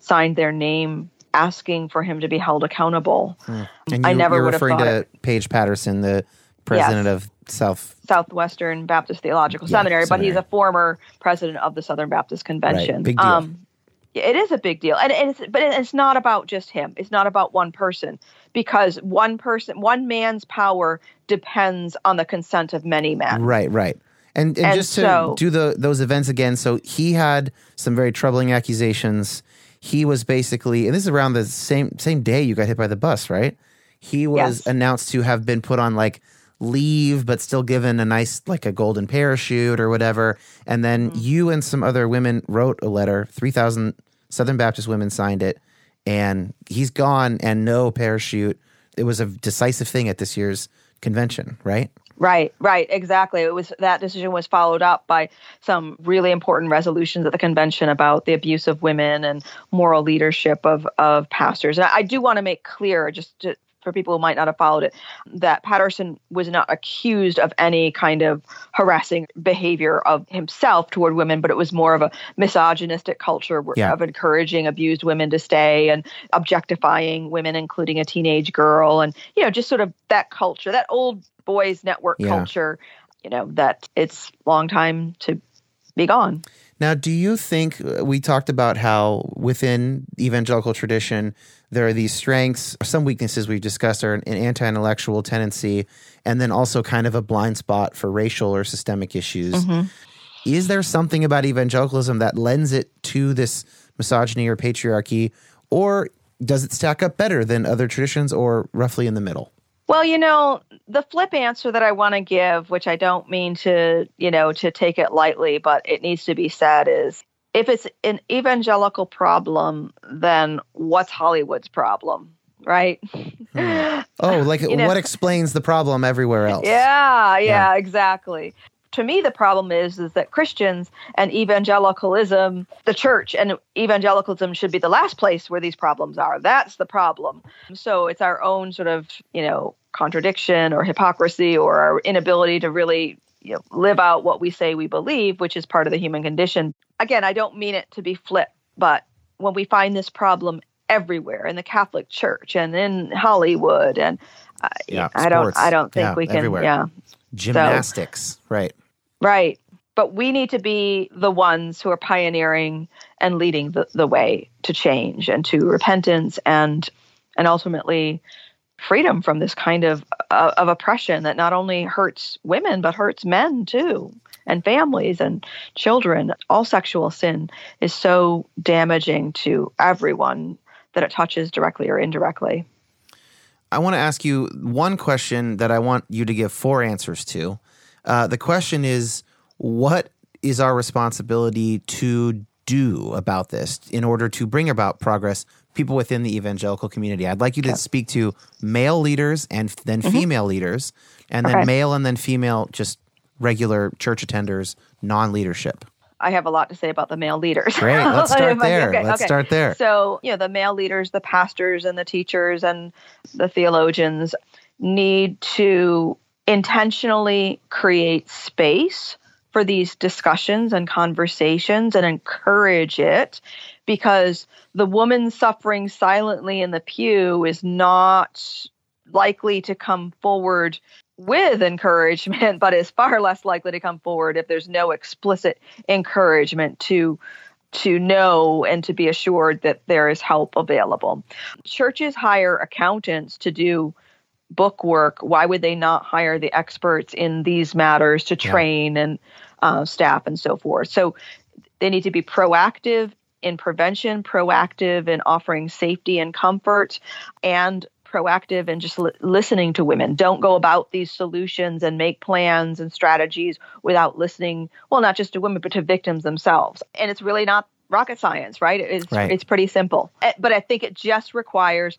signed their name asking for him to be held accountable. And I never you're would have referring thought to it. Paige Patterson, the president of South. Southwestern Baptist Theological Yeah, Seminary, but he's a former president of the Southern Baptist Convention. big deal. Um, yeah, it is a big deal, and it's but it's not about just him. It's not about one person because one person, one man's power depends on the consent of many men. Right, right. And, and, And just to so- do the those events again, so he had some very troubling accusations. He was basically, and this is around the same same day you got hit by the bus, right? He was Yes. announced to have been put on like leave, but still given a nice like a golden parachute or whatever. And then Mm-hmm. you and some other women wrote a letter. Three thousand Southern Baptist women signed it, and he's gone and no parachute. It was a decisive thing at this year's convention, right? Right, right, exactly. It was that decision was followed up by some really important resolutions at the convention about the abuse of women and moral leadership of of pastors. And I, I do want to make clear, just to, for people who might not have followed it, that Patterson was not accused of any kind of harassing behavior of himself toward women, but it was more of a misogynistic culture Yeah. of encouraging abused women to stay and objectifying women, including a teenage girl, and you know, just sort of that culture, that old boys network Yeah. culture, you know, that it's long time to be gone. Now, do you think uh, we talked about how within evangelical tradition there are these strengths, some weaknesses we've discussed are an anti-intellectual tendency, and then also kind of a blind spot for racial or systemic issues. Mm-hmm. Is there something about evangelicalism that lends it to this misogyny or patriarchy, or does it stack up better than other traditions or roughly in the middle? Well, you know, the flip answer that I want to give, which I don't mean to, you know, to take it lightly, but it needs to be said is if it's an evangelical problem, then what's Hollywood's problem? Right? Hmm. Oh, like You know- what explains the problem everywhere else? Yeah, yeah, exactly. To me, the problem is is that Christians and evangelicalism, the church and evangelicalism should be the last place where these problems are. That's the problem. So it's our own sort of, you know, contradiction or hypocrisy or our inability to really you know, live out what we say we believe, which is part of the human condition. Again, I don't mean it to be flip, but when we find this problem everywhere in the Catholic Church and in Hollywood and uh, Yeah, I don't. I don't think Yeah, we can everywhere. yeah Gymnastics, right. Right. But we need to be the ones who are pioneering and leading the, the way to change and to repentance and and ultimately freedom from this kind of uh, of oppression that not only hurts women but hurts men too and families and children. All sexual sin is so damaging to everyone that it touches directly or indirectly. I want to ask you one question that I want you to give four answers to. Uh, the question is what is our responsibility to do about this in order to bring about progress, people within the evangelical community? I'd like you to speak to male leaders and then mm-hmm. female leaders, and then Okay. male and then female, just regular church attenders, non leadership. I have a lot to say about the male leaders. Great. Let's start there. okay, Let's okay. start there. So, you know, the male leaders, the pastors and the teachers and the theologians need to intentionally create space for these discussions and conversations and encourage it because the woman suffering silently in the pew is not likely to come forward with encouragement, but is far less likely to come forward if there's no explicit encouragement to to know and to be assured that there is help available. Churches hire accountants to do book work. Why would they not hire the experts in these matters to Yeah. train and uh, staff and so forth? So they need to be proactive in prevention, proactive in offering safety and comfort, and proactive in just li- listening to women. Don't go about these solutions and make plans and strategies without listening, well, not just to women, but to victims themselves. And it's really not rocket science, right? It's, Right. it's pretty simple. Eh, But I think it just requires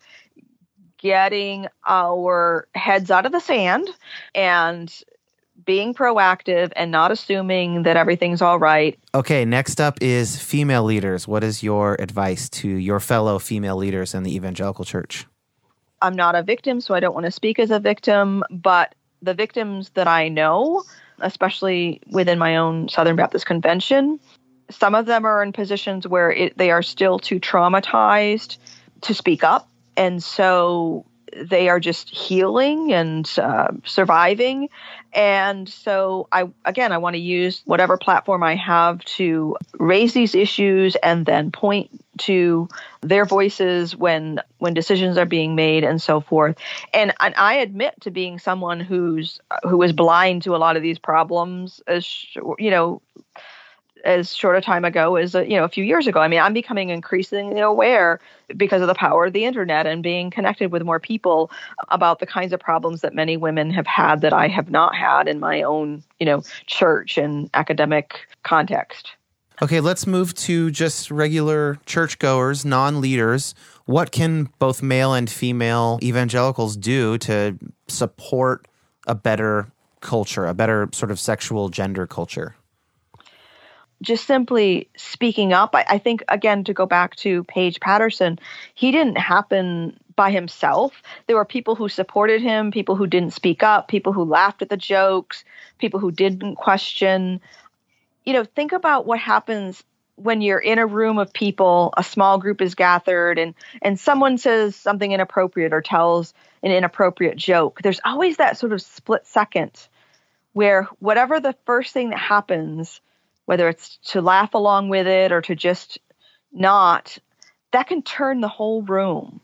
getting our heads out of the sand and being proactive and not assuming that everything's all right Okay, next up is female leaders. What is your advice to your fellow female leaders in the evangelical church? I'm not a victim, so I don't want to speak as a victim, but the victims that I know, especially within my own Southern Baptist Convention, some of them are in positions where it, they are still too traumatized to speak up. And so they are just healing and uh, surviving. And so, I again, I want to use whatever platform I have to raise these issues and then point to their voices when when decisions are being made and so forth. And, and I admit to being someone who's who is blind to a lot of these problems, as you know, as short a time ago as uh, you know a few years ago. I mean, I'm becoming increasingly aware because of the power of the internet and being connected with more people about the kinds of problems that many women have had that I have not had in my own, you know, church and academic context. Okay, let's move to just regular churchgoers, non leaders. What can both male and female evangelicals do to support a better culture, a better sort of sexual gender culture? Just simply speaking up. I, I think, again, to go back to Paige Patterson, he didn't happen by himself. There were people who supported him, people who didn't speak up, people who laughed at the jokes, people who didn't question. You know, think about what happens when you're in a room of people, a small group is gathered, and and someone says something inappropriate or tells an inappropriate joke. There's always that sort of split second where whatever the first thing that happens whether it's to laugh along with it or to just not, that can turn the whole room.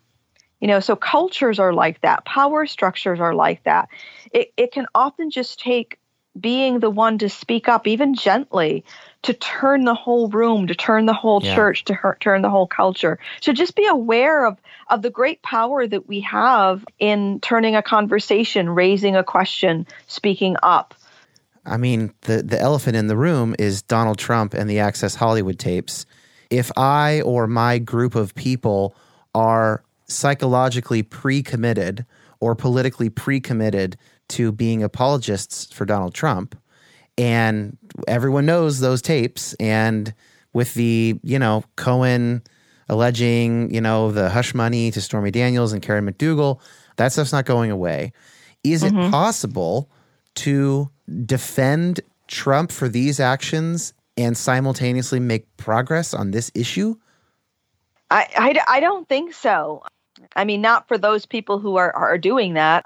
You know, so cultures are like that, power structures are like that. It, it can often just take being the one to speak up, even gently, to turn the whole room, to turn the whole Yeah. church, to her- turn the whole culture. So just be aware of of the great power that we have in turning a conversation, raising a question, speaking up. I mean, the the elephant in the room is Donald Trump and the Access Hollywood tapes. If I or my group of people are psychologically pre-committed or politically pre-committed to being apologists for Donald Trump, and everyone knows those tapes, and with the you know Cohen alleging you know the hush money to Stormy Daniels and Karen McDougal, that stuff's not going away. Is it mm-hmm. possible to defend Trump for these actions and simultaneously make progress on this issue? I, I, I don't think so. I mean, not for those people who are, are doing that.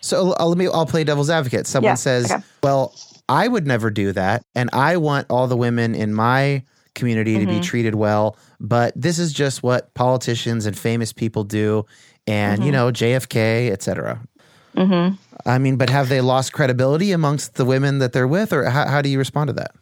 So I'll, let me. I'll play devil's advocate. Someone Yeah, says, okay. "Well, I would never do that, and I want all the women in my community to Mm-hmm. be treated well. But this is just what politicians and famous people do, and Mm-hmm. you know, JFK, etc." Mm-hmm. I mean, but have they lost credibility amongst the women that they're with, or how, how do you respond to that?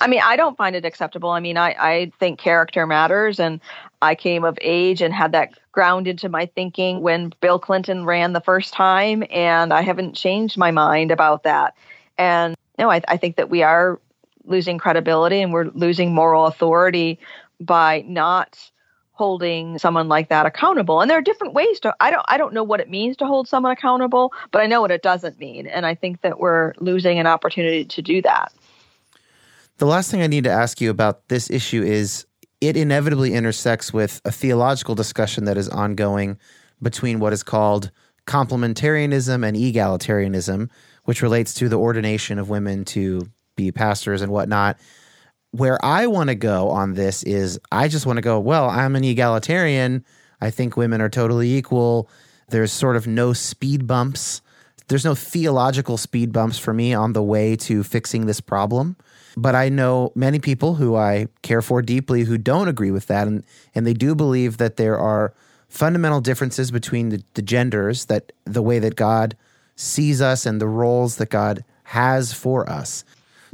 I mean, I don't find it acceptable. I mean, I, I think character matters. And I came of age and had that ground into my thinking when Bill Clinton ran the first time. And I haven't changed my mind about that. And no, I, I think that we are losing credibility and we're losing moral authority by not holding someone like that accountable. And there are different ways to i don't i don't know what it means to hold someone accountable but i know what it doesn't mean. And i think that we're losing an opportunity to do that. The last thing I need to ask you about this issue is it inevitably intersects with a theological discussion that is ongoing between what is called complementarianism and egalitarianism, which relates to the ordination of women to be pastors and whatnot. Where I want to go on this is I just want to go, well, I'm an egalitarian. I think women are totally equal. There's sort of no speed bumps. There's no theological speed bumps for me on the way to fixing this problem. But I know many people who I care for deeply who don't agree with that. And, and they do believe that there are fundamental differences between the, the genders, that the way that God sees us and the roles that God has for us.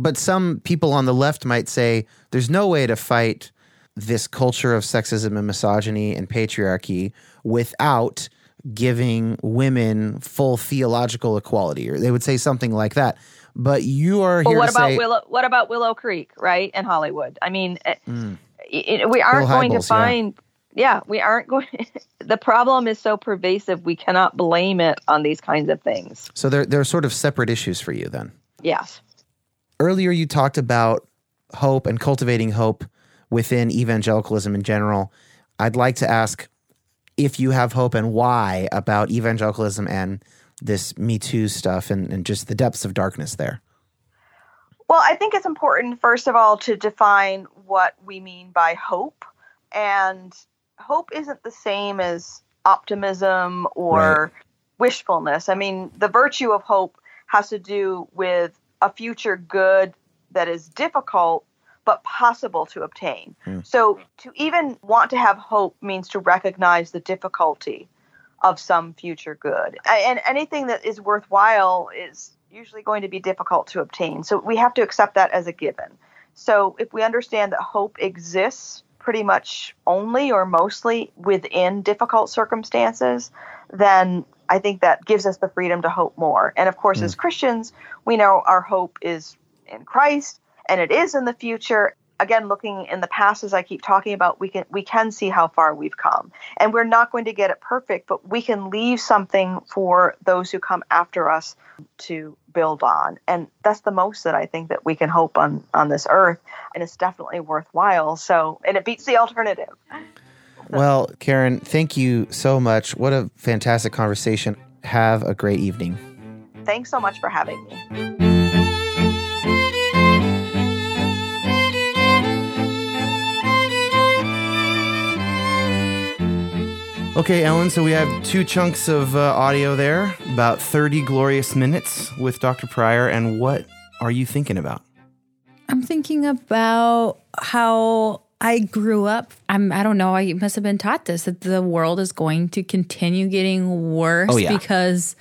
But some people on the left might say there's no way to fight this culture of sexism and misogyny and patriarchy without giving women full theological equality, or they would say something like that. But you are Well, here what to about say, Willow? What about Willow Creek, right, and Hollywood? I mean, eh, mm. it, it- we aren't going to Hybels, yeah. find. Yeah. we aren't going. the problem is so pervasive. We cannot blame it on these kinds of things. so they're they're sort of separate issues for you then. Yes. Earlier you talked about hope and cultivating hope within evangelicalism in general. I'd like to ask if you have hope and why about evangelicalism and this Me Too stuff and, and just the depths of darkness there. Well, I think it's important, first of all, to define what we mean by hope. And hope isn't the same as optimism or wishfulness. I mean, the virtue of hope has to do with a future good that is difficult but possible to obtain. So, to even want to have hope means to recognize the difficulty of some future good. And anything that is worthwhile is usually going to be difficult to obtain. So we have to accept that as a given. So if we understand that hope exists pretty much only or mostly within difficult circumstances, then I think that gives us the freedom to hope more. And of course, hmm. as Christians, we know our hope is in Christ and it is in the future. Again, looking in the past, as I keep talking about, we can we can see how far we've come, and we're not going to get it perfect, but we can leave something for those who come after us to build on, and that's the most that I think that we can hope on on this earth, and it's definitely worthwhile. So, and it beats the alternative. Well, Karen, thank you so much. What a fantastic conversation. Have a great evening. Thanks so much for having me. Okay, Ellen, so we have two chunks of uh, audio there, about 30 glorious minutes with Dr. Prior. And what are you thinking about? I'm thinking about how I grew up. I'm I don't know, I must have been taught this that the world is going to continue getting worse Oh, yeah. because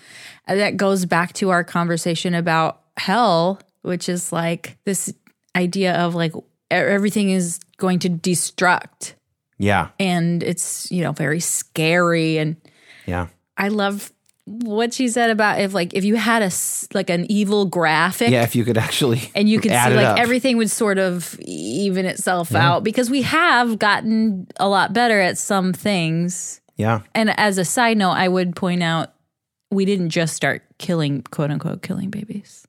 that goes back to our conversation about hell, which is like this idea of like everything is going to destruct Yeah. and it's, you know, very scary and Yeah. I love what she said about if like if you had a like an evil graphic Yeah. If you could actually and you could see like up. everything would sort of even itself out because we have gotten a lot better at some things. Yeah. And as a side note, I would point out we didn't just start killing quote unquote killing babies.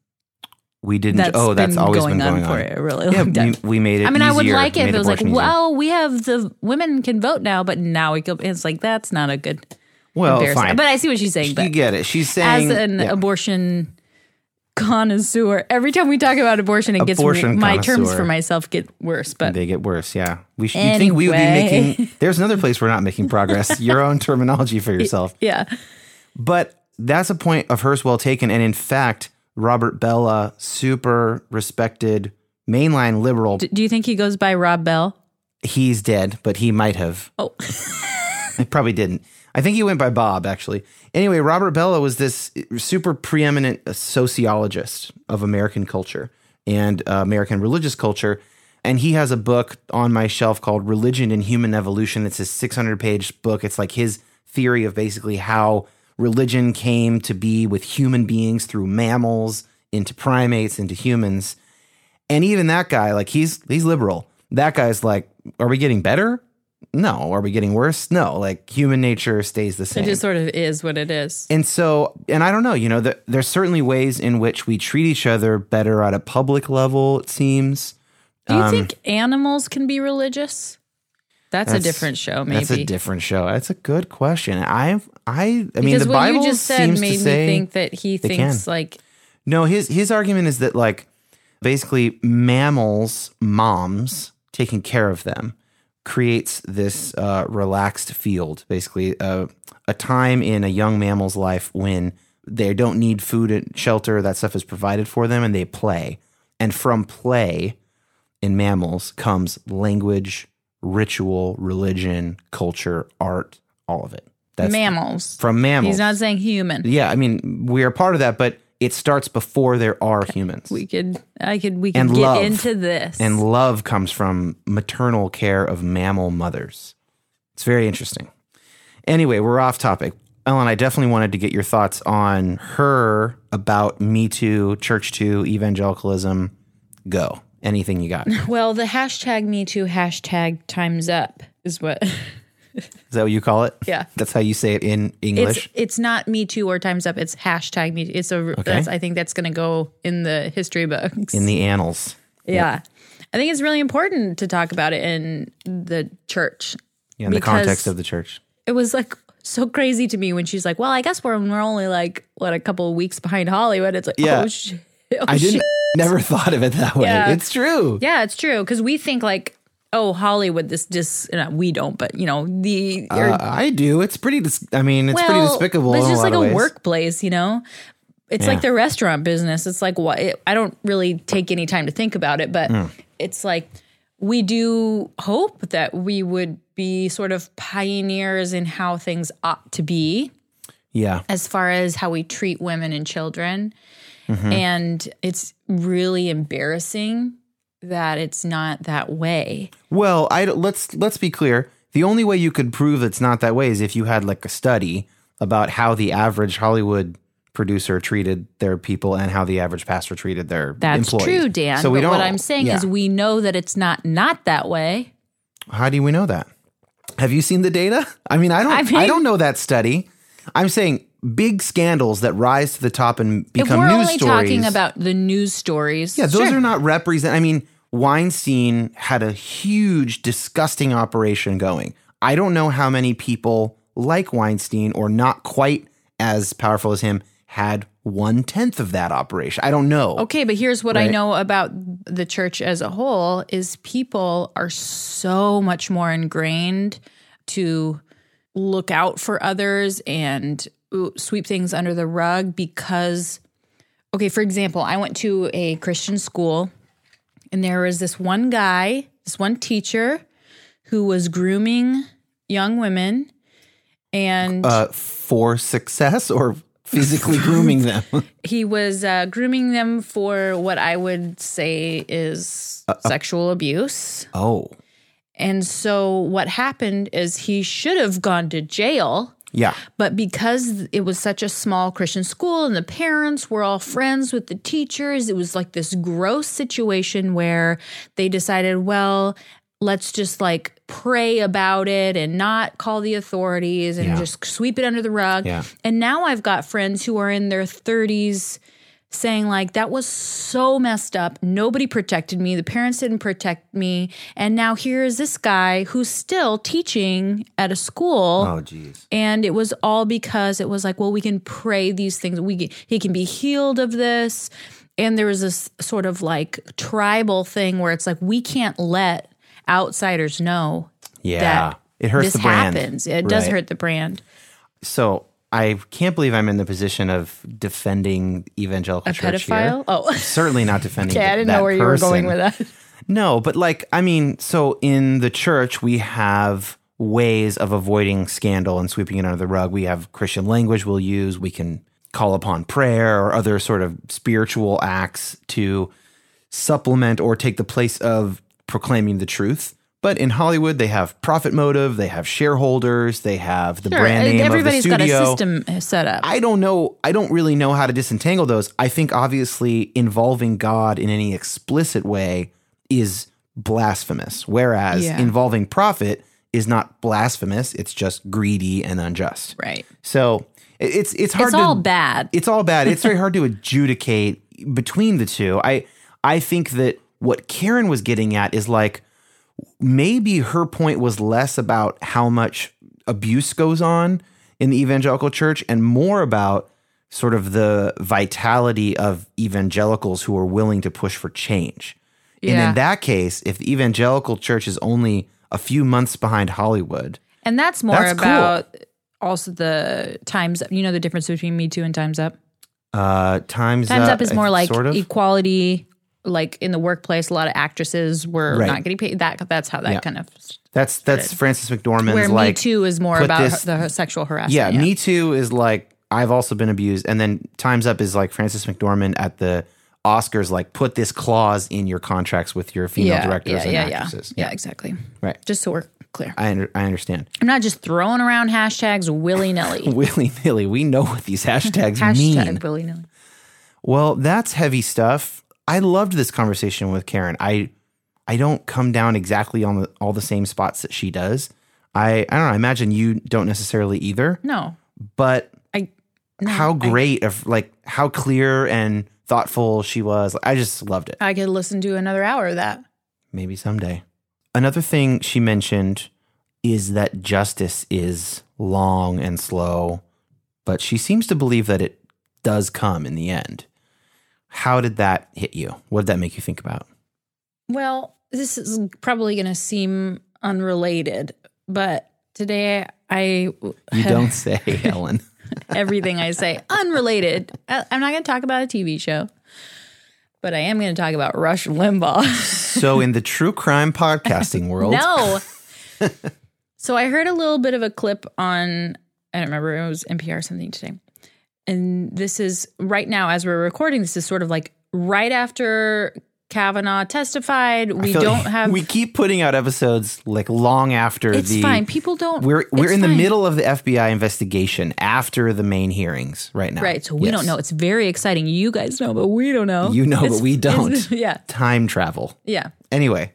We didn't. That's oh, that's been always going been going on for it. really yeah, we, we made it. I mean, I would like it if it was like, easier. well, we have the women can vote now, but now we can. It's like that's not a good well, fine. But I see what she's saying. you get it. She's saying as an yeah. abortion connoisseur, every time we talk about abortion, it Abortion gets my terms for myself get worse. But they get worse. Yeah, we should. You think we would be making? There's another place we're not making progress. Your own terminology for yourself. yeah, But that's a point of hers well taken. And in fact, Robert Bellah, super respected mainline liberal, D- do you think he goes by Rob Bell? he's dead, but he might have. Oh, I probably didn't. I think he went by Bob, actually. Anyway, Robert Bellah was this super preeminent sociologist of American culture and uh, American religious culture. And he has a book on my shelf called Religion and Human Evolution. It's a 600 page book. It's like his theory of basically how religion came to be with human beings through mammals into primates into humans. And even that guy, like he's he's liberal. That guy's like, are we getting better? No. Are we getting worse? No. Like human nature stays the same. it just sort of is what it is. and so, and I don't know, you know, there, there's certainly ways in which we treat each other better at a public level, it seems. Do you um, think animals can be religious? That's, a different show, maybe. That's a different show. That's a good question. I, I, I mean, because the what Bible you just said seems made to say me think that he thinks can. like No, his his argument is that like basically mammals, moms taking care of them creates this uh, relaxed field, basically uh, a time in a young mammal's life when they don't need food and shelter. That stuff is provided for them, and they play. And from play in mammals comes language, ritual, religion, culture, art, all of it. That's mammals. from mammals. He's not saying human. Yeah, I mean, we are part of that, but it starts before there are humans. We could, I could, we could And get love. into this. and love comes from maternal care of mammal mothers. It's very interesting. Anyway, we're off topic. Ellen, I definitely wanted to get your thoughts on her about Me Too, Church Too, evangelicalism. Go. Anything you got? Well, the hashtag Me Too hashtag times up is what. That what you call it? Yeah. That's how you say it in English? It's it's not Me Too or times up. It's hashtag Me. Too. It's a. That's, I think that's going to go in the history books. in the annals. yeah, I think it's really important to talk about it in the church. Yeah, in the context of the church. It was like so crazy to me when she's like, "Well, I guess we're we're only like what a couple of weeks behind Hollywood." It's like, Yeah. oh shit. Oh, I didn't shit. never thought of it that way. Yeah. It's true. Yeah, it's true because we think like, oh, Hollywood. This just we don't, but you know the. Uh, I do. It's pretty. Dis- I mean, it's pretty despicable. It's just like a workplace, you know. It's Yeah. like the restaurant business. It's like what it, I don't really take any time to think about it, but Hmm. it's like we do hope that we would be sort of pioneers in how things ought to be Yeah. as far as how we treat women and children. Mm-hmm. And it's really embarrassing that it's not that way. Well, I let's let's be clear. The only way you could prove it's not that way is if you had like a study about how the average Hollywood producer treated their people and how the average pastor treated their That's employees. true, Dan. So we but don't. what I'm saying yeah. is we know that it's not not that way. how do we know that? Have you seen the data? I mean, I don't. I, I don't know that study. I'm saying big scandals that rise to the top and become If become we're news only stories. talking about the news stories, Yeah, those sure. are not represent. I mean, Weinstein had a huge, disgusting operation going. I don't know how many people like Weinstein or not quite as powerful as him had one tenth of that operation. I don't know. Okay, but here's what I know about the church as a whole is people are so much more ingrained to look out for others and sweep things under the rug because okay, for example, I went to a Christian school and there was this one guy, this one teacher who was grooming young women and Uh, for success or physically grooming them. he was uh, grooming them for what I would say is Uh, sexual abuse. oh, And so what happened is he should have gone to jail. Yeah. But because it was such a small Christian school and the parents were all friends with the teachers, it was like this gross situation where they decided, well, let's just like pray about it and not call the authorities and Yeah. just sweep it under the rug. Yeah. And now I've got friends who are in their 30s saying like that was so messed up. Nobody protected me. The parents didn't protect me. And now here is this guy who's still teaching at a school. Oh, geez. and it was all because it was like well we can pray these things. We can, he can be healed of this. And there was this sort of like tribal thing where it's like we can't let outsiders know Yeah. that it hurts this the brand. happens. It does hurt the brand. So I can't believe I'm in the position of defending evangelical a church here. oh Certainly not defending. okay i didn't that know where you were going person. with that No, but like, I mean, so in the church, we have ways of avoiding scandal and sweeping it under the rug. We have Christian language we'll use. We can call upon prayer or other sort of spiritual acts to supplement or take the place of proclaiming the truth. But in Hollywood, they have profit motive, they have shareholders, they have the Sure, brand name everybody's of the studio. got a system uh, set up I don't know. I don't really know how to disentangle those. I think obviously involving God in any explicit way is blasphemous, whereas Yeah. involving profit is not blasphemous. It's just greedy and unjust. right So it's it's hard. it's to, all bad It's all bad. It's very hard to adjudicate between the two. I I think that what Karen was getting at is like maybe her point was less about how much abuse goes on in the evangelical church and more about sort of the vitality of evangelicals who are willing to push for change. And in that case, if the evangelical church is only a few months behind Hollywood, And that's more That's cool. about also the times up. You know the difference between Me Too and Times Up? uh, times Times up, Up is more like sort of. equality. Like in the workplace, a lot of actresses were Right. not getting paid. That that's how that Yeah. kind of That's that's Frances McDormand's where like Me Too is more about this- the sexual harassment. yeah, Me Too is like I've also been abused, and then Times Up is like Frances McDormand at the Oscars, like put this clause in your contracts with your female yeah, directors yeah, and yeah, yeah, actresses. yeah, exactly. Right. Just so we're clear, I under, I understand. I'm not just throwing around hashtags willy nilly. Willy nilly, we know what these hashtags mean. Willy nilly. Well, that's heavy stuff. I loved this conversation with Karen. I I don't come down exactly on the, all the same spots that she does. I I don't know. I imagine you don't necessarily either, No, but I. No, how I- great of like how clear and thoughtful she was. I just loved it. I could listen to another hour of that. Maybe someday. Another thing she mentioned is that justice is long and slow, but she seems to believe that it does come in the end. How did that hit you? What did that make you think about? Well, this is probably going to seem unrelated, but today I You don't say, Ellen. everything I say unrelated. I'm not going to talk about a TV show, but I am going to talk about Rush Limbaugh. So, in the true crime podcasting world, no. so I heard a little bit of a clip on I don't remember it was NPR or something today. And this is right now as we're recording this is sort of like right after Kavanaugh testified. We don't like have We keep putting out episodes like long after it's the. fine. People don't We're we're it's in the middle of the FBI investigation after the main hearings right now. Right. So we Yes. don't know. It's very exciting. You guys know, but we don't know. You know, but we don't. yeah. Time travel. Yeah. Anyway,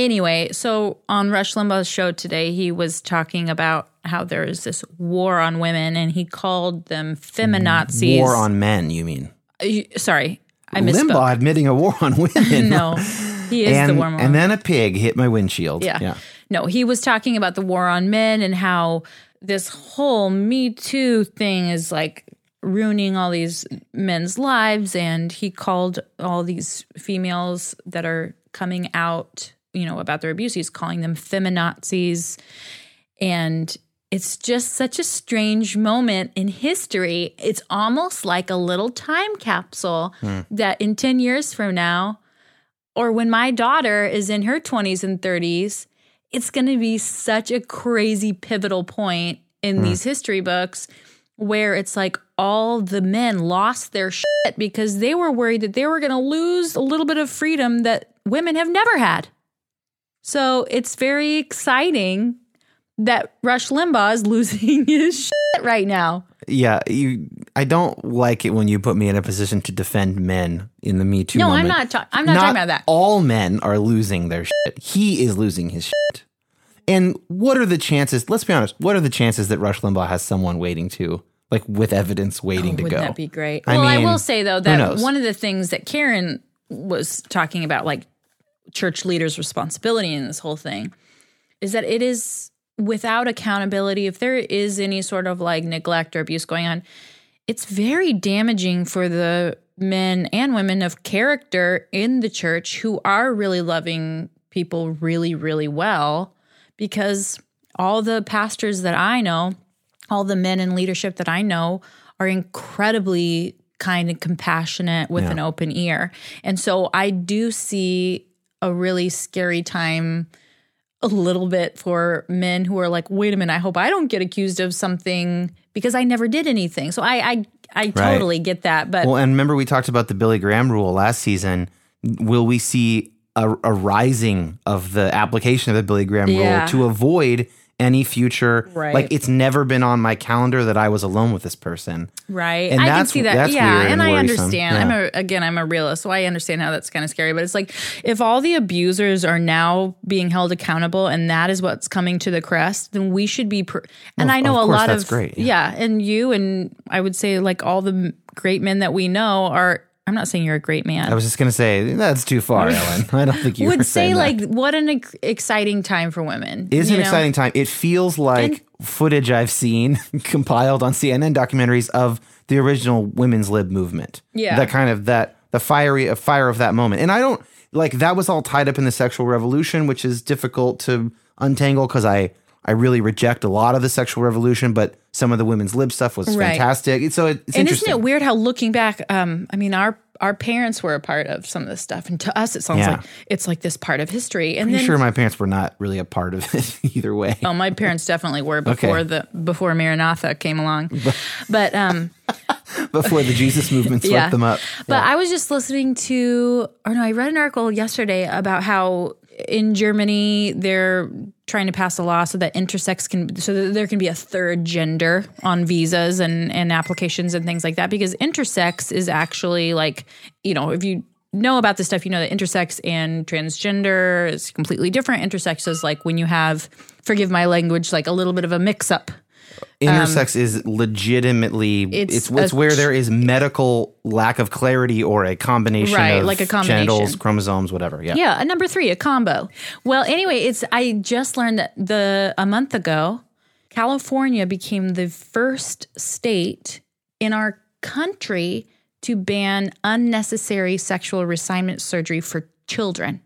Anyway, so on Rush Limbaugh's show today, he was talking about how there is this war on women and he called them feminazis. war on men. You mean Uh, Sorry, I misspoke. Limbaugh admitting a war on women? No, he is and the war on and then a pig hit my windshield. Yeah. yeah. No, he was talking about the war on men and how this whole Me Too thing is like ruining all these men's lives. And he called all these females that are coming out, you know, about their abuse, he's calling them feminazis. And it's just such a strange moment in history. It's almost like a little time capsule hmm. that in 10 years from now, or when my daughter is in her 20s and 30s, it's going to be such a crazy pivotal point in hmm. these history books where it's like all the men lost their shit because they were worried that they were going to lose a little bit of freedom that women have never had. So it's very exciting that Rush Limbaugh is losing his shit right now. Yeah, you. I don't like it when you put me in a position to defend men in the Me Too. No, moment. I'm not. Ta- I'm not, talking about that. All men are losing their shit. He is losing his shit. And what are the chances? Let's be honest. What are the chances that Rush Limbaugh has someone waiting to, like, with evidence waiting oh, to Oh, Wouldn't go? that be great? I well, I mean, will say though that one of the things that Karen was talking about, like church leaders' responsibility in this whole thing, is that it is without accountability. If there is any sort of like neglect or abuse going on, it's very damaging for the men and women of character in the church who are really loving people really, really well because all the pastors that I know, all the men in leadership that I know are incredibly kind and compassionate with an open ear. And so I do see a really scary time a little bit for men who are like, wait a minute, I hope I don't get accused of something because I never did anything. So I I, I totally get that. But Well, and remember we talked about the Billy Graham rule last season. Will we see a, a rising of the application of the Billy Graham Yeah. rule to avoid any future? Right. Like it's never been on my calendar that I was alone with this person. Right. And I can that's- see that. yeah. and and I understand. Yeah. I'm a again, I'm a realist, so I understand how that's kind of scary. But it's like if all the abusers are now being held accountable and that is what's coming to the crest, then we should be pr- and Well, I know a lot of great, yeah. and you and I would say like all the great men that we know are I'm not saying you're a great man. I was just gonna say that's too far, Ellen. I don't think you would say like what an ex- exciting time for women. It is an know? exciting time. It feels like footage I've seen compiled on CNN documentaries of the original women's lib movement. Yeah. that kind of that the fiery fire of that moment. And I don't like that was all tied up in the sexual revolution, which is difficult to untangle because I I really reject a lot of the sexual revolution, but some of the women's lib stuff was Right. fantastic. So it, it's and interesting. isn't it weird how looking back, um, I mean, our our parents were a part of some of this stuff, and to us, it sounds Yeah. like it's like this part of history. And Pretty then, sure my parents were not really a part of it either way. oh, my parents definitely were before Okay. the before Maranatha came along, but um, Before the Jesus movement swept yeah. them up. But I was just listening to, or no, I read an article yesterday about how in Germany they're trying to pass a law so that intersex can, so that there can be a third gender on visas and and applications and things like that. Because intersex is actually like, you know, if you know about this stuff, you know that intersex and transgender is completely different. Intersex is like when you have, forgive my language, like a little bit of a mix up. Intersex is legitimately it's it's it's, where there is medical lack of clarity or a combination Right, of like a combination. genitals, chromosomes, whatever. Yeah. Yeah, a number three, a combo. Well, anyway, it's I just learned that the a month ago, California became the first state in our country to ban unnecessary sexual reassignment surgery for children.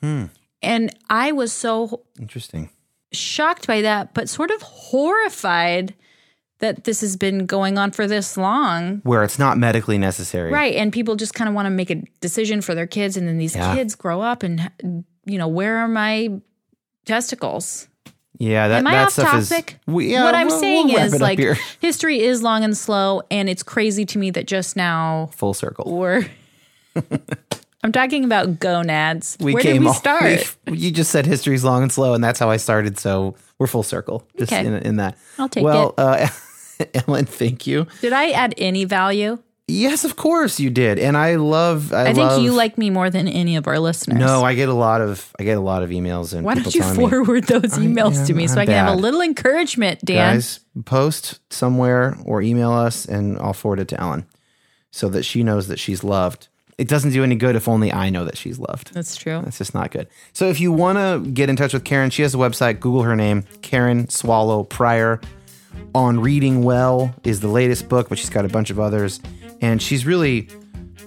Hmm. And I was so Interesting. Shocked by that, but sort of horrified that this has been going on for this long. Where it's not medically necessary. Right. And people just kind of want to make a decision for their kids. And then these Yeah. kids grow up and, you know, where are my testicles? Yeah, that, Am I that off stuff topic? is we, yeah, what I'm we'll- saying we'll is like history is long and slow. And it's crazy to me that just now full circle. we're. I'm talking about gonads. We Where came did we start? we- you just said history's long and slow, and that's how I started. So we're full circle. Just Okay. in, in that. I'll take well, it. uh, Ellen, thank you. Did I add any value? Yes, of course you did, and I love. I, I think love, you like me more than any of our listeners. No, I get a lot of. I get a lot of emails and Why don't you telling me, forward those emails to me so I'm I can have a little encouragement, Dan? guys post somewhere or email us and I'll forward it to Ellen so that she knows that she's loved. It doesn't do any good if only I know that she's loved. That's true. That's just not good. So if you want to get in touch with Karen, she has a website. Google her name, Karen Swallow Prior. On Reading Well is the latest book, but she's got a bunch of others. And she's really,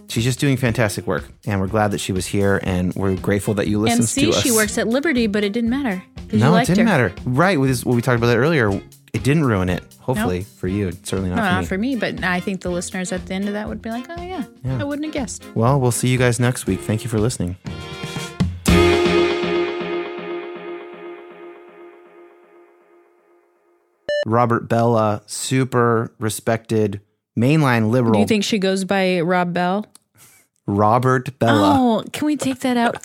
she's just doing fantastic work. And we're glad that she was here. And we're grateful that you listened to us. And see, to us. she works at Liberty, but it didn't matter. No, you it didn't her. matter. Right. With this, what we talked about that earlier, it didn't ruin it. Hopefully for you. Certainly not No, for not me. for me, but I think the listeners at the end of that would be like, oh, yeah, I wouldn't have guessed. Well, we'll see you guys next week. Thank you for listening. Robert Bellah, super respected mainline liberal Do you think she goes by Rob Bell? Robert Bellah. Oh, can we take that out?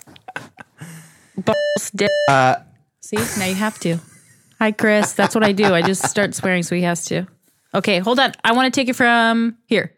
Balls, dick. Uh, See, now you have to. Hi, Chris. That's what I do. I just start swearing, so he has to. Okay, hold on. I want to take it from here.